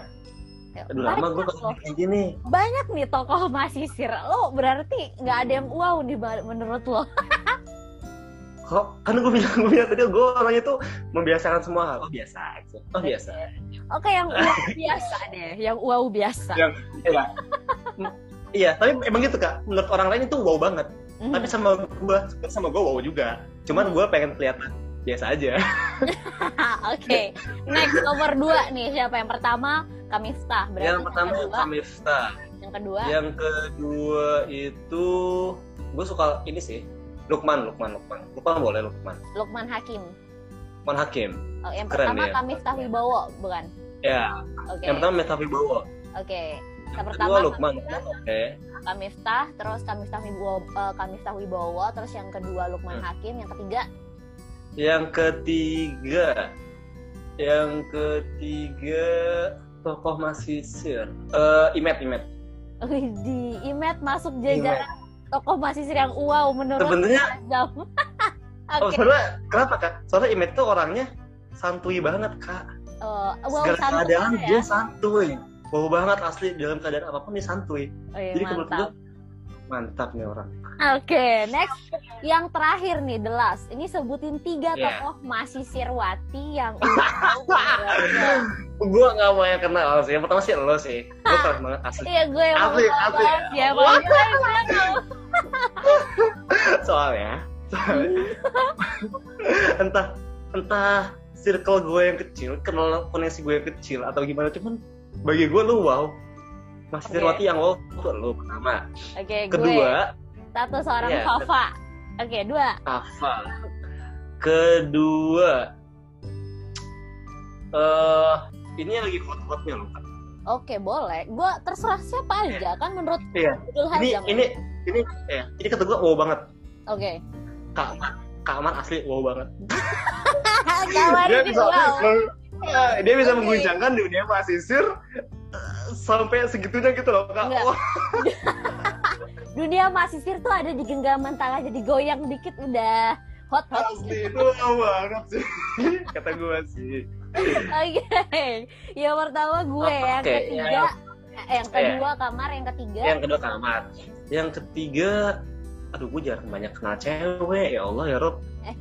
Aduh lama gue kayak gini. Banyak nih tokoh masisir lo berarti nggak ada yang wow nih menurut lo. Kok? Kan gue bilang gue bilang tadi gue orangnya tuh membiasakan semua hal. Oh biasa gitu. oh biasa oke yang wow biasa deh yang wow biasa. Yang- iya. Iya tapi emang gitu kak. Menurut orang lain itu wow banget. Mhm. tapi sama gue sama gue wow juga. Cuman gue pengen kelihatan biasa aja. Oke next nomor dua nih. Siapa yang pertama? Kamiftah berarti yang pertama kedua, Kamiftah yang kedua? Yang kedua itu gue suka ini sih. Lukman Lukman Lukman. Lukman boleh Lukman. Lukman Hakim Lukman Hakim. Oh, yang Keren pertama. Kamiftah Wibowo bukan? Ya oke. yang pertama Meta Wibowo oke. Yang kedua pertama Lukman. Oke. Kamiftah terus Kamiftah Wibowo eh, Kamiftah Wibowo terus yang kedua Lukman Hmm. Hakim yang ketiga? Yang ketiga. Yang ketiga tokoh masisir eh Imet Imet. Di Imet masuk jajaran tokoh masisir yang wow menurut sebenarnya Azam. oh soalnya kenapa kak? Soalnya Imet tuh orangnya santuy banget kak. Eh, wow segala santai keadaan ya. dia santuy wow banget asli. Dalam keadaan apa pun dia santuy Oh, iya, jadi gue mantap. mantap nih orang. Oke, next. Yang terakhir nih the last. Ini sebutin tiga Iya. tokoh masisirwati yang gue nggak mau yang kenal sih yang pertama sih lo sih. Gue keren banget asli. Iya gue yang Asli, asli. ya, soalnya entah entah circle gue yang kecil kenal koneksi gue yang kecil atau gimana cuman bagi gue lu wow Mas Oke. Tirwati yang wow itu lu pertama Oke, gue kedua satu seorang Iya. Fafa. Oke, dua. Kafa kedua eh ini yang lagi hot-hotnya loh. Oke, boleh. Gue terserah siapa aja kan menurut Iya. Abdul ini Hazam. ini ini ya ini kata gue wow banget Oke. Kak Aman Kak Aman asli wow banget Kawan dia ini bisa wow. meng- eh, dia bisa Oke. mengguncangkan dunia masisir eh, sampai segitunya gitu loh kak Dunia masisir tuh ada di genggaman tangan jadi goyang dikit udah hot hot. asli itu wow banget sih kata gue sih Oke. Yang pertama gue, Oh, yang ketiga, ya. eh, yang kedua kamar, yang ketiga. yang kedua kamar yang ketiga aduh gue jarang banyak kenal cewek ya Allah ya Rob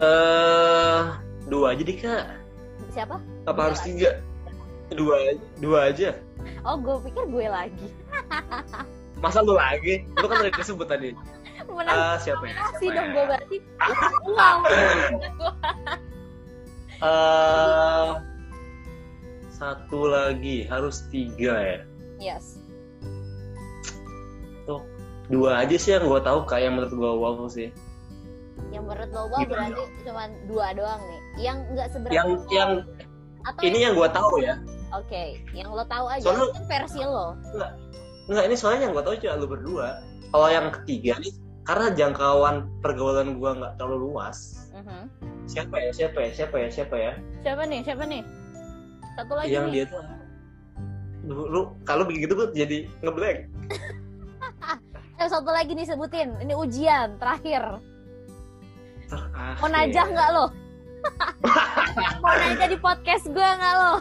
Eh, dua aja deh kak siapa? apa Dua harus lagi. tiga dua dua aja Oh, gue pikir gue lagi. masa lu lagi lu kan udah disebut tadi Menang Eh, siapa ya Siapa dong ya? gue berarti. Wow. Eh, satu lagi harus tiga ya yes. Dua aja sih yang gue tahu kayak yang menurut gue wow sih Yang menurut lo wow Gimana? berarti cuma dua doang nih. Yang nggak seberapa. yang wow. yang atau ini yang gue tahu ya Oke, yang lo tahu aja Soalnya- kan versi lo. Enggak, ini soalnya yang gue tahu cuma lu berdua. Kalau yang ketiga nih, karena jangkauan pergaulan gue nggak terlalu luas. Mhm. Siapa ya? Siapa ya? Siapa ya? Siapa ya? Siapa nih? Siapa nih? Satu lagi yang nih. dia tuh lu, lu kalau begitu gue jadi ngeblank. Satu lagi nih sebutin. Ini ujian terakhir. Ah, Mau najah nggak lo? Mau najah di podcast gue nggak lo?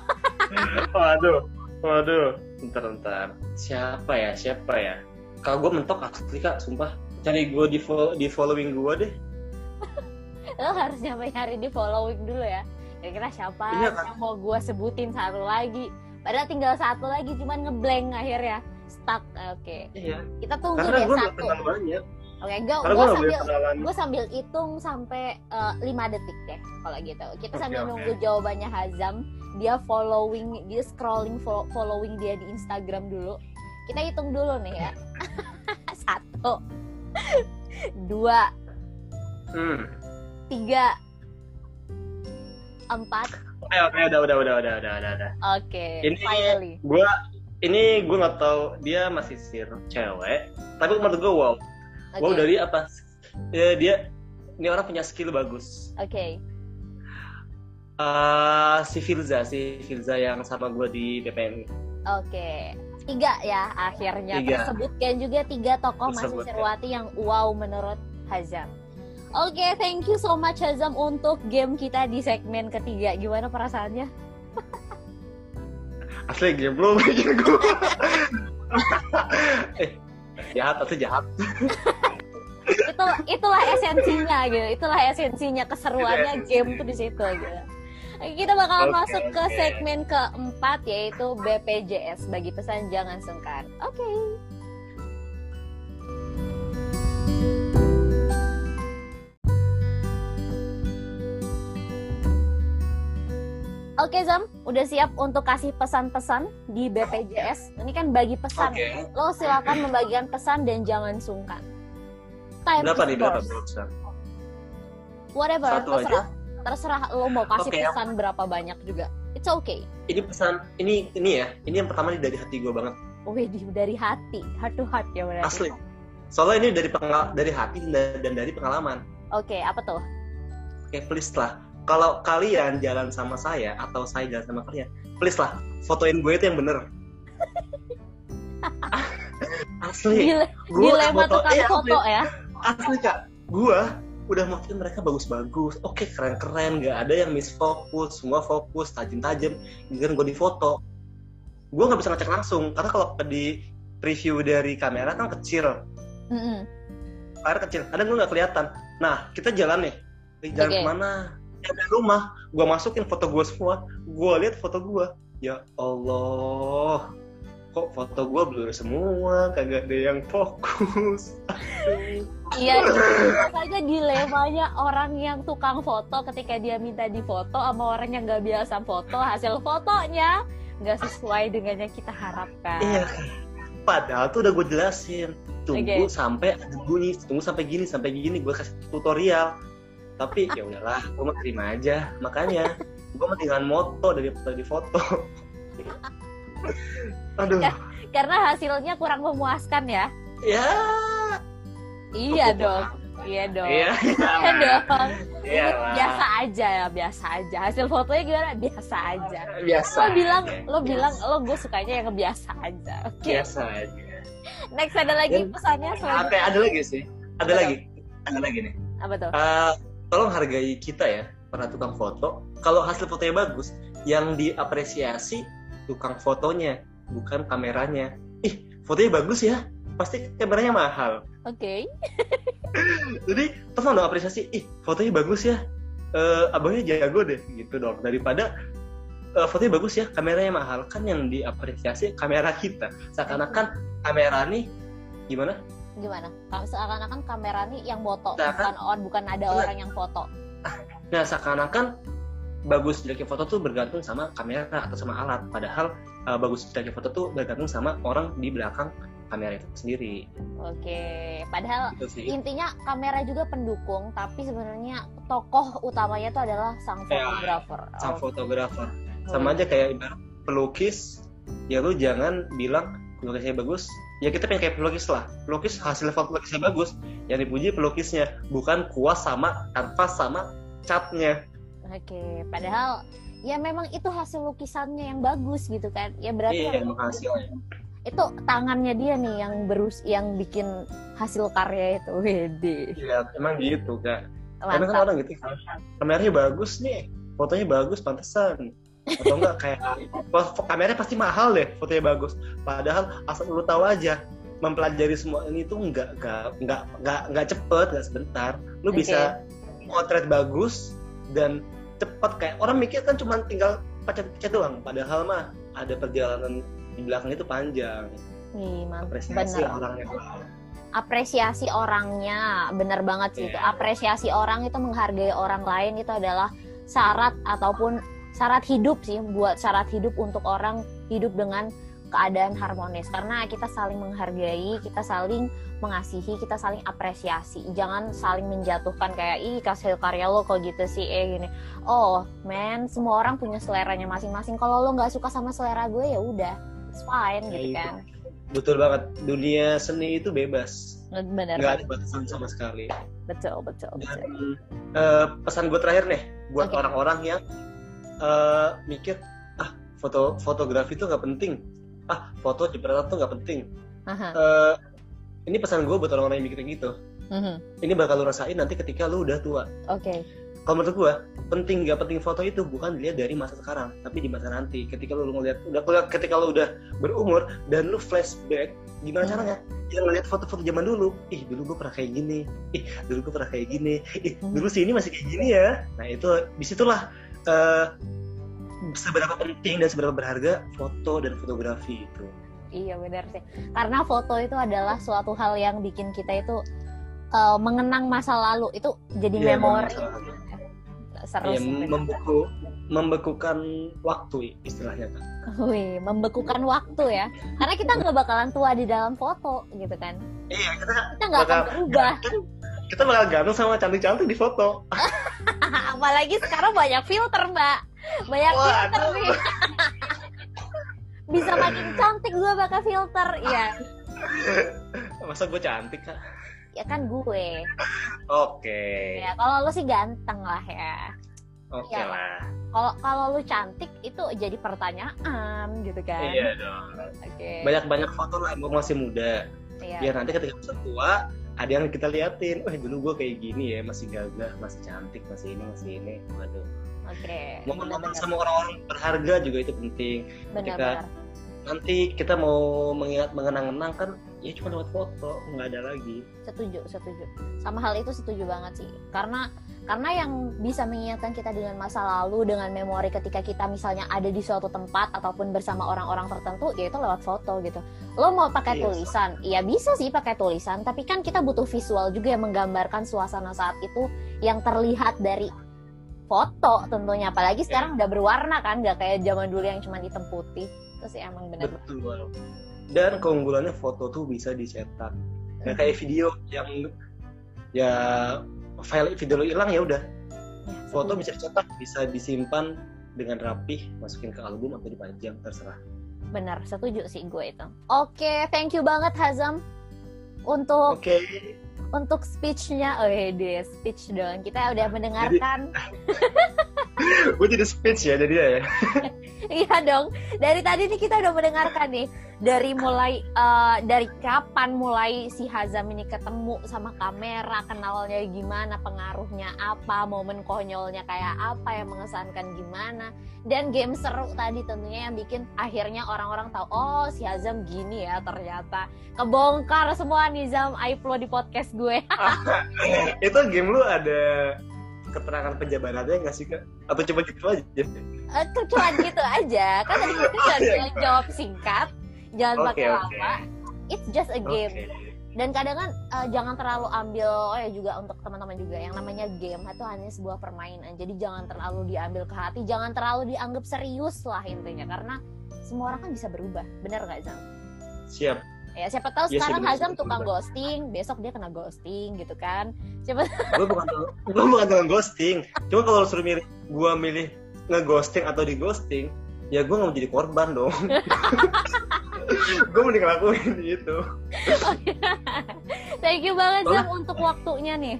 Waduh, waduh. Bentar, bentar. Siapa ya? Siapa ya? Kalau gue mentok asli kak, sumpah. Cari gue di, follow, di following gue deh. Lo harus nyampe nyari di following dulu ya. Kira-kira siapa Iya, kan? yang mau gue sebutin satu lagi. Padahal tinggal satu lagi, cuman ngeblank akhirnya. Stuck, oke. Iya. Kita tunggu Karena deh gue satu. banyak. Oke, gue Karena gue boleh sambil gue sambil hitung sampai eh, 5 detik deh kalau gitu. Kita Oke, sambil oke. nunggu jawabannya Hazam. Dia following, dia scrolling follow- following dia di Instagram dulu. Kita hitung dulu nih ya. Satu, dua, Hmm. tiga, empat. Oke, oke, udah, udah, udah, udah, udah, udah, udah. Oke, Ini- finally. Gue, ini gue nggak tahu dia masih sir cewek, tapi menurut gue wow, Oke, wow dari apa? Ya, dia, ini orang punya skill bagus. Oke, Eh, si Firza, si Firza yang sama gue di BPN. oke. Tiga ya akhirnya Tiga. tersebutkan juga tiga tokoh Masih. Sirwati yang wow menurut Hazam. Oke, thank you so much Hazam untuk game kita di segmen ketiga. Gimana perasaannya? Asli game lu bikin gue. eh, jahat atau jahat? Itu itulah esensinya gitu. Itulah esensinya keseruannya Itu game tuh di situ gitu. Oke, Kita bakal Oke, masuk ke segmen keempat yaitu BPJS bagi pesan jangan sungkan. Oke. Oke Zam, udah siap untuk kasih pesan-pesan di BPJS? Ini kan bagi pesan. Oke. Lo silakan membagikan pesan dan jangan sungkan. Time Berapa nih? Berapa? Berapa? Whatever, Satu terserah. Terserah lo mau kasih Oke, pesan berapa banyak juga. It's okay. Ini pesan, ini ini ya, ini yang pertama nih dari hati gue banget, Wih, dari hati, heart to heart ya berarti. asli. Soalnya ini dari pengal dari hati dan, dari pengalaman. Oke, apa tuh? Oke, please lah. Kalau kalian jalan sama saya atau saya jalan sama kalian, please lah, fotoin gue itu yang bener. asli. Dile Gua dilema foto- tukang iya, foto ya. asli kak. Gua udah motoin mereka bagus-bagus. Oke keren-keren. Nggak ada yang miss fokus semua fokus. Tajam-tajam. Kan gue di foto. Gue nggak bisa ngecek langsung. Karena kalau di preview dari kamera kan kecil. Mm-mm. layar kecil. Ada gue nggak kelihatan. Nah kita jalan nih. Jalan Oke. ke mana dari rumah gue masukin foto gue semua gue lihat foto gue ya Allah kok foto gue blur semua kagak ada yang fokus Iya, saja dilemanya orang yang tukang foto ketika dia minta difoto sama orang yang nggak biasa foto, hasil fotonya nggak sesuai dengan yang kita harapkan. Iya. Padahal tuh udah gue jelasin. Tunggu Oke. sampai ada bunyi, tunggu sampai gini, sampai gini gue kasih tutorial. Tapi ya udahlah, gue mau terima aja. Makanya gue mendingan moto daripada di foto. Aduh, Ya. Karena hasilnya kurang memuaskan ya. ya. Iya dong. Iya dong. Iya, Iya dong. Iya Ini lah. biasa aja ya, biasa aja. Hasil fotonya gimana? Biasa aja. Biasa. Lo bilang, aja. lo bilang, Biasa. lo gue sukanya yang biasa aja. Oke. biasa aja. Next ada lagi Dan- pesannya Apa selanjutnya. ada lagi sih? Ada lagi. Ada lagi nih. Apa tuh? Eh, tolong hargai kita ya para tukang foto. Kalau hasil fotonya bagus, yang diapresiasi tukang fotonya, bukan kameranya. Ih, fotonya bagus ya. Pasti kameranya mahal. Oke. Jadi tolong dong apresiasi. Ih, fotonya bagus ya. Eh, abangnya jago deh, gitu dong. Daripada eh, fotonya bagus ya, kameranya mahal. Kan yang diapresiasi kamera kita. Seakan-akan kamera nih gimana? Gimana? Kalau seakan-akan kamera nih yang foto, Seakan- bukan on, bukan ada Iya. orang yang foto. Nah, seakan-akan bagus jeleknya foto tuh bergantung sama kamera atau sama alat. Padahal uh, bagus jeleknya foto tuh bergantung sama orang di belakang kamera itu sendiri. Oke. Padahal Gitu intinya kamera juga pendukung, tapi sebenarnya tokoh utamanya itu adalah sang Ya, fotografer. Sang Oh, fotografer. Sama aja kayak ibarat pelukis, ya lu jangan bilang pelukisnya bagus. Ya kita pengen kayak pelukis lah. Pelukis hasil foto pelukisnya bagus, yang dipuji pelukisnya, bukan kuas sama kanvas sama catnya. Oke. Padahal ya memang itu hasil lukisannya yang bagus gitu kan. Ya berarti Iya, emang hasilnya. itu tangannya dia nih yang berus yang bikin hasil karya itu. Wede. Iya, emang gitu kak. Karena kan orang gitu, kameranya bagus nih, fotonya bagus, pantesan. Atau enggak kayak kameranya pasti mahal deh fotonya bagus. Padahal asal lu tahu aja mempelajari semua ini tuh enggak enggak enggak enggak, cepet enggak sebentar. Lu bisa motret bagus dan cepet. Kayak orang mikir kan cuma tinggal pacet-pacet doang. Padahal mah ada perjalanan di belakang itu panjang. Apresiasi Bener. orangnya. Apresiasi orangnya. Bener banget sih Iya. itu apresiasi orang itu menghargai orang lain itu adalah syarat ataupun syarat hidup sih buat syarat hidup untuk orang hidup dengan keadaan harmonis. Karena kita saling menghargai kita saling mengasihi kita saling apresiasi. Jangan saling menjatuhkan kayak ih hasil karya lo kok gitu sih eh gini. Oh man semua orang punya seleranya masing-masing. Kalau lo nggak suka sama selera gue ya udah it's fine Ya, gitu itu. kan. Betul banget. Dunia seni itu bebas. Bener. Nggak ada batasan sama sekali. Betul betul betul. dan eh, pesan gue terakhir nih buat Oke. orang-orang yang eh, mikir ah foto fotografi itu nggak penting. Ah foto jepretan tuh nggak penting. Eh, ini pesan gue buat orang-orang yang mikir gitu. Mhm. ini bakal lu rasain nanti ketika lu udah tua. Oke, kalau menurut gue penting nggak penting foto itu bukan dilihat dari masa sekarang tapi di masa nanti. Ketika lu ngeliat udah ketika lu udah berumur dan lu flashback gimana Hmm. caranya? Yang ngeliat foto-foto zaman dulu. Ih dulu gue pernah kayak gini. Ih dulu gue pernah kayak gini. Ih Hmm. dulu sih ini masih kayak gini ya. Nah itu di situlah eh, seberapa penting dan seberapa berharga foto dan fotografi itu iya benar sih. Karena foto itu adalah suatu hal yang bikin kita itu uh, mengenang masa lalu. Itu jadi Iya, memori. Seru Ya, benar. membeku membekukan waktu istilahnya kan Wih, membekukan waktu ya. Karena kita nggak bakalan tua di dalam foto gitu kan. iya kita Kita nggak akan berubah. kita bakal ganteng sama cantik-cantik di foto Apalagi sekarang banyak filter, Mbak. Banyak Waduh. filter nih. Bisa makin cantik gue pakai filter. Iya, masa gue cantik kak ya kan gue. oke Ya, kalau lu sih ganteng lah ya. oke Iya. lah kalau kalau lu cantik itu jadi pertanyaan gitu kan iya dong oke banyak-banyak foto lah gue masih muda iya biar nanti ketika tua ada yang kita liatin wah dulu gue kayak gini ya masih gagah masih cantik masih ini masih ini. Waduh. Oke momen-momen sama orang-orang berharga juga itu penting. Benar-benar. nanti kita mau mengingat mengenang-enang kan ya cuma lewat foto nggak ada lagi. Setuju setuju. Sama hal itu setuju banget sih. Karena karena yang bisa mengingatkan kita dengan masa lalu dengan memori ketika kita misalnya ada di suatu tempat ataupun bersama orang-orang tertentu yaitu lewat foto gitu. Lo mau pakai Iya. tulisan? Ya bisa sih pakai tulisan tapi kan kita butuh visual juga yang menggambarkan suasana saat itu yang terlihat dari foto tentunya. Apalagi sekarang udah berwarna kan nggak kayak zaman dulu yang cuma hitam putih. Itu sih emang bener. Betul. Dan keunggulannya foto tuh bisa dicetak. Nggak kayak video yang ya file video lo hilang ya udah. Ya, foto bisa dicetak bisa disimpan dengan rapih masukin ke album atau dipajang terserah. Bener setuju sih gue itu. Oke thank you banget Hazam untuk oke. untuk speechnya. Oh deh speech dong kita udah mendengarkan gue jadi speech ya jadi ya. Iya dong. Dari tadi nih kita udah mendengarkan nih dari mulai eh, dari kapan mulai si Hazam ini ketemu sama kamera kenalnya gimana pengaruhnya apa momen konyolnya kayak apa yang mengesankan gimana. Dan game seru tadi tentunya yang bikin akhirnya orang-orang tahu oh si Hazam gini ya ternyata. Kebongkar semua nih Zam. Aiplo di podcast gue. Itu game lu ada keterangan penjabarannya nggak sih kak? Atau cuma gitu aja? Eh, cuma gitu aja. Kan tadi kita udah bilang jawab singkat jangan Oke, pakai oke. lama. It's just a game. Oke. dan kadang kan eh, jangan terlalu ambil oh ya juga untuk teman-teman juga yang namanya game itu hanya sebuah permainan. Jadi jangan terlalu diambil ke hati jangan terlalu dianggap serius lah intinya. Karena semua orang kan bisa berubah. Bener nggak Zam? siap ya siapa tahu sih, sekarang Hazam tukang ghosting besok dia kena ghosting gitu kan. Siapa gue bukan gue bukan tukang ghosting. Cuma kalau suruh milih gue milih ngeghosting atau di ghosting ya gue nggak mau jadi korban dong. Gue mending ngelakuin itu thank you banget. Zam untuk waktunya nih.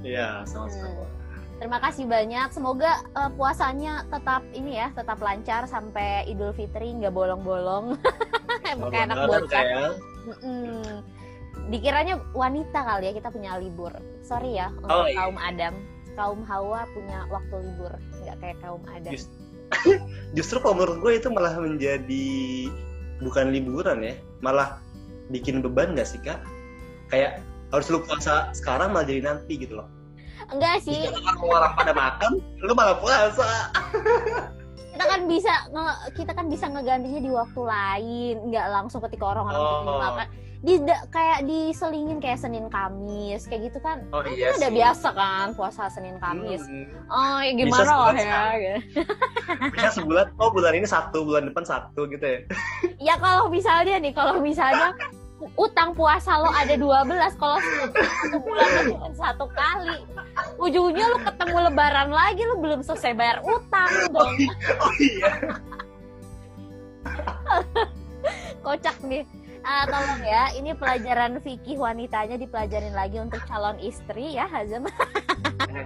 Iya sama-sama Terima kasih banyak. Semoga eh, puasanya tetap ini ya, tetap lancar sampai Idul Fitri nggak bolong-bolong. Emang kayak anak bocah. sayang. Mm-mm. Dikiranya wanita kali ya kita punya libur. Sorry ya untuk Oh, iya. kaum Adam. Kaum Hawa punya waktu libur, nggak kayak kaum Adam. Just- justru kalau menurut gue itu malah menjadi bukan liburan ya malah bikin beban gak sih kak kayak harus lu puasa sekarang malah jadi nanti gitu loh enggak sih. Kalau orang pada makan lu malah puasa. Kita kan bisa kita kan bisa ngegantinya di waktu lain. Nggak langsung ketika orang-orang oh. makan di kayak diselingin kayak Senin Kamis. Kayak gitu kan. Oh, iya udah biasa kan puasa Senin Kamis. Hmm. oh ya gimana lah ya gitu. bisa sebulan oh bulan ini satu bulan depan satu gitu ya. Ya kalau misalnya nih kalau misalnya utang puasa lo ada 12 kalau satu bulan cuma satu kali. Ujungnya lo ketemu lebaran lagi lo belum selesai bayar utang dong. oh, oh iya. Kocak nih. Uh, tolong ya ini pelajaran fikih wanitanya dipelajarin lagi untuk calon istri ya Hazam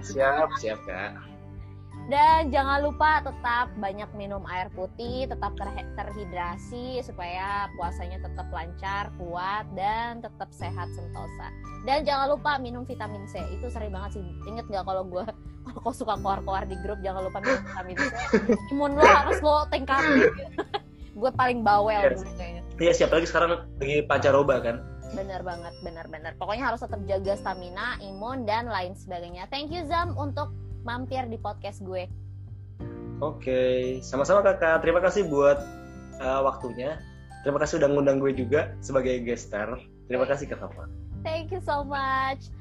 siap siap kak dan jangan lupa tetap banyak minum air putih, tetap ter terhidrasi supaya puasanya tetap lancar, kuat, dan tetap sehat sentosa. Dan jangan lupa minum vitamin C. Itu sering banget sih. Ingat nggak kalau gue kalau kau suka keluar-keluar di grup jangan lupa minum vitamin C. Imun lo harus lo tingkatin. gue paling bawel yes. Iya. kayaknya. Iya siapa lagi sekarang lagi pancaroba kan? Bener banget, bener-bener. Pokoknya harus tetap jaga stamina, imun, dan lain sebagainya. Thank you Zam untuk mampir di podcast gue. Oke, sama-sama kakak. Terima kasih buat uh, waktunya. Terima kasih udah ngundang gue juga sebagai gestar. Terima kasih kakak. Thank you so much.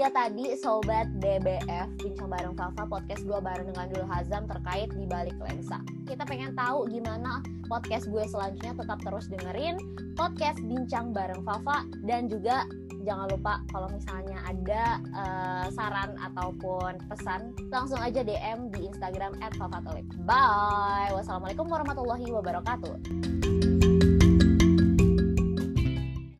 Dia tadi sobat BBF bincang bareng Fafa podcast gue bareng dengan Dul Hazam terkait di balik lensa. Kita pengen tahu gimana podcast gue selanjutnya tetap terus dengerin podcast bincang bareng Fafa dan juga jangan lupa kalau misalnya ada uh, saran ataupun pesan langsung aja DM di Instagram @fafatolik. Bye. Wassalamualaikum warahmatullahi wabarakatuh.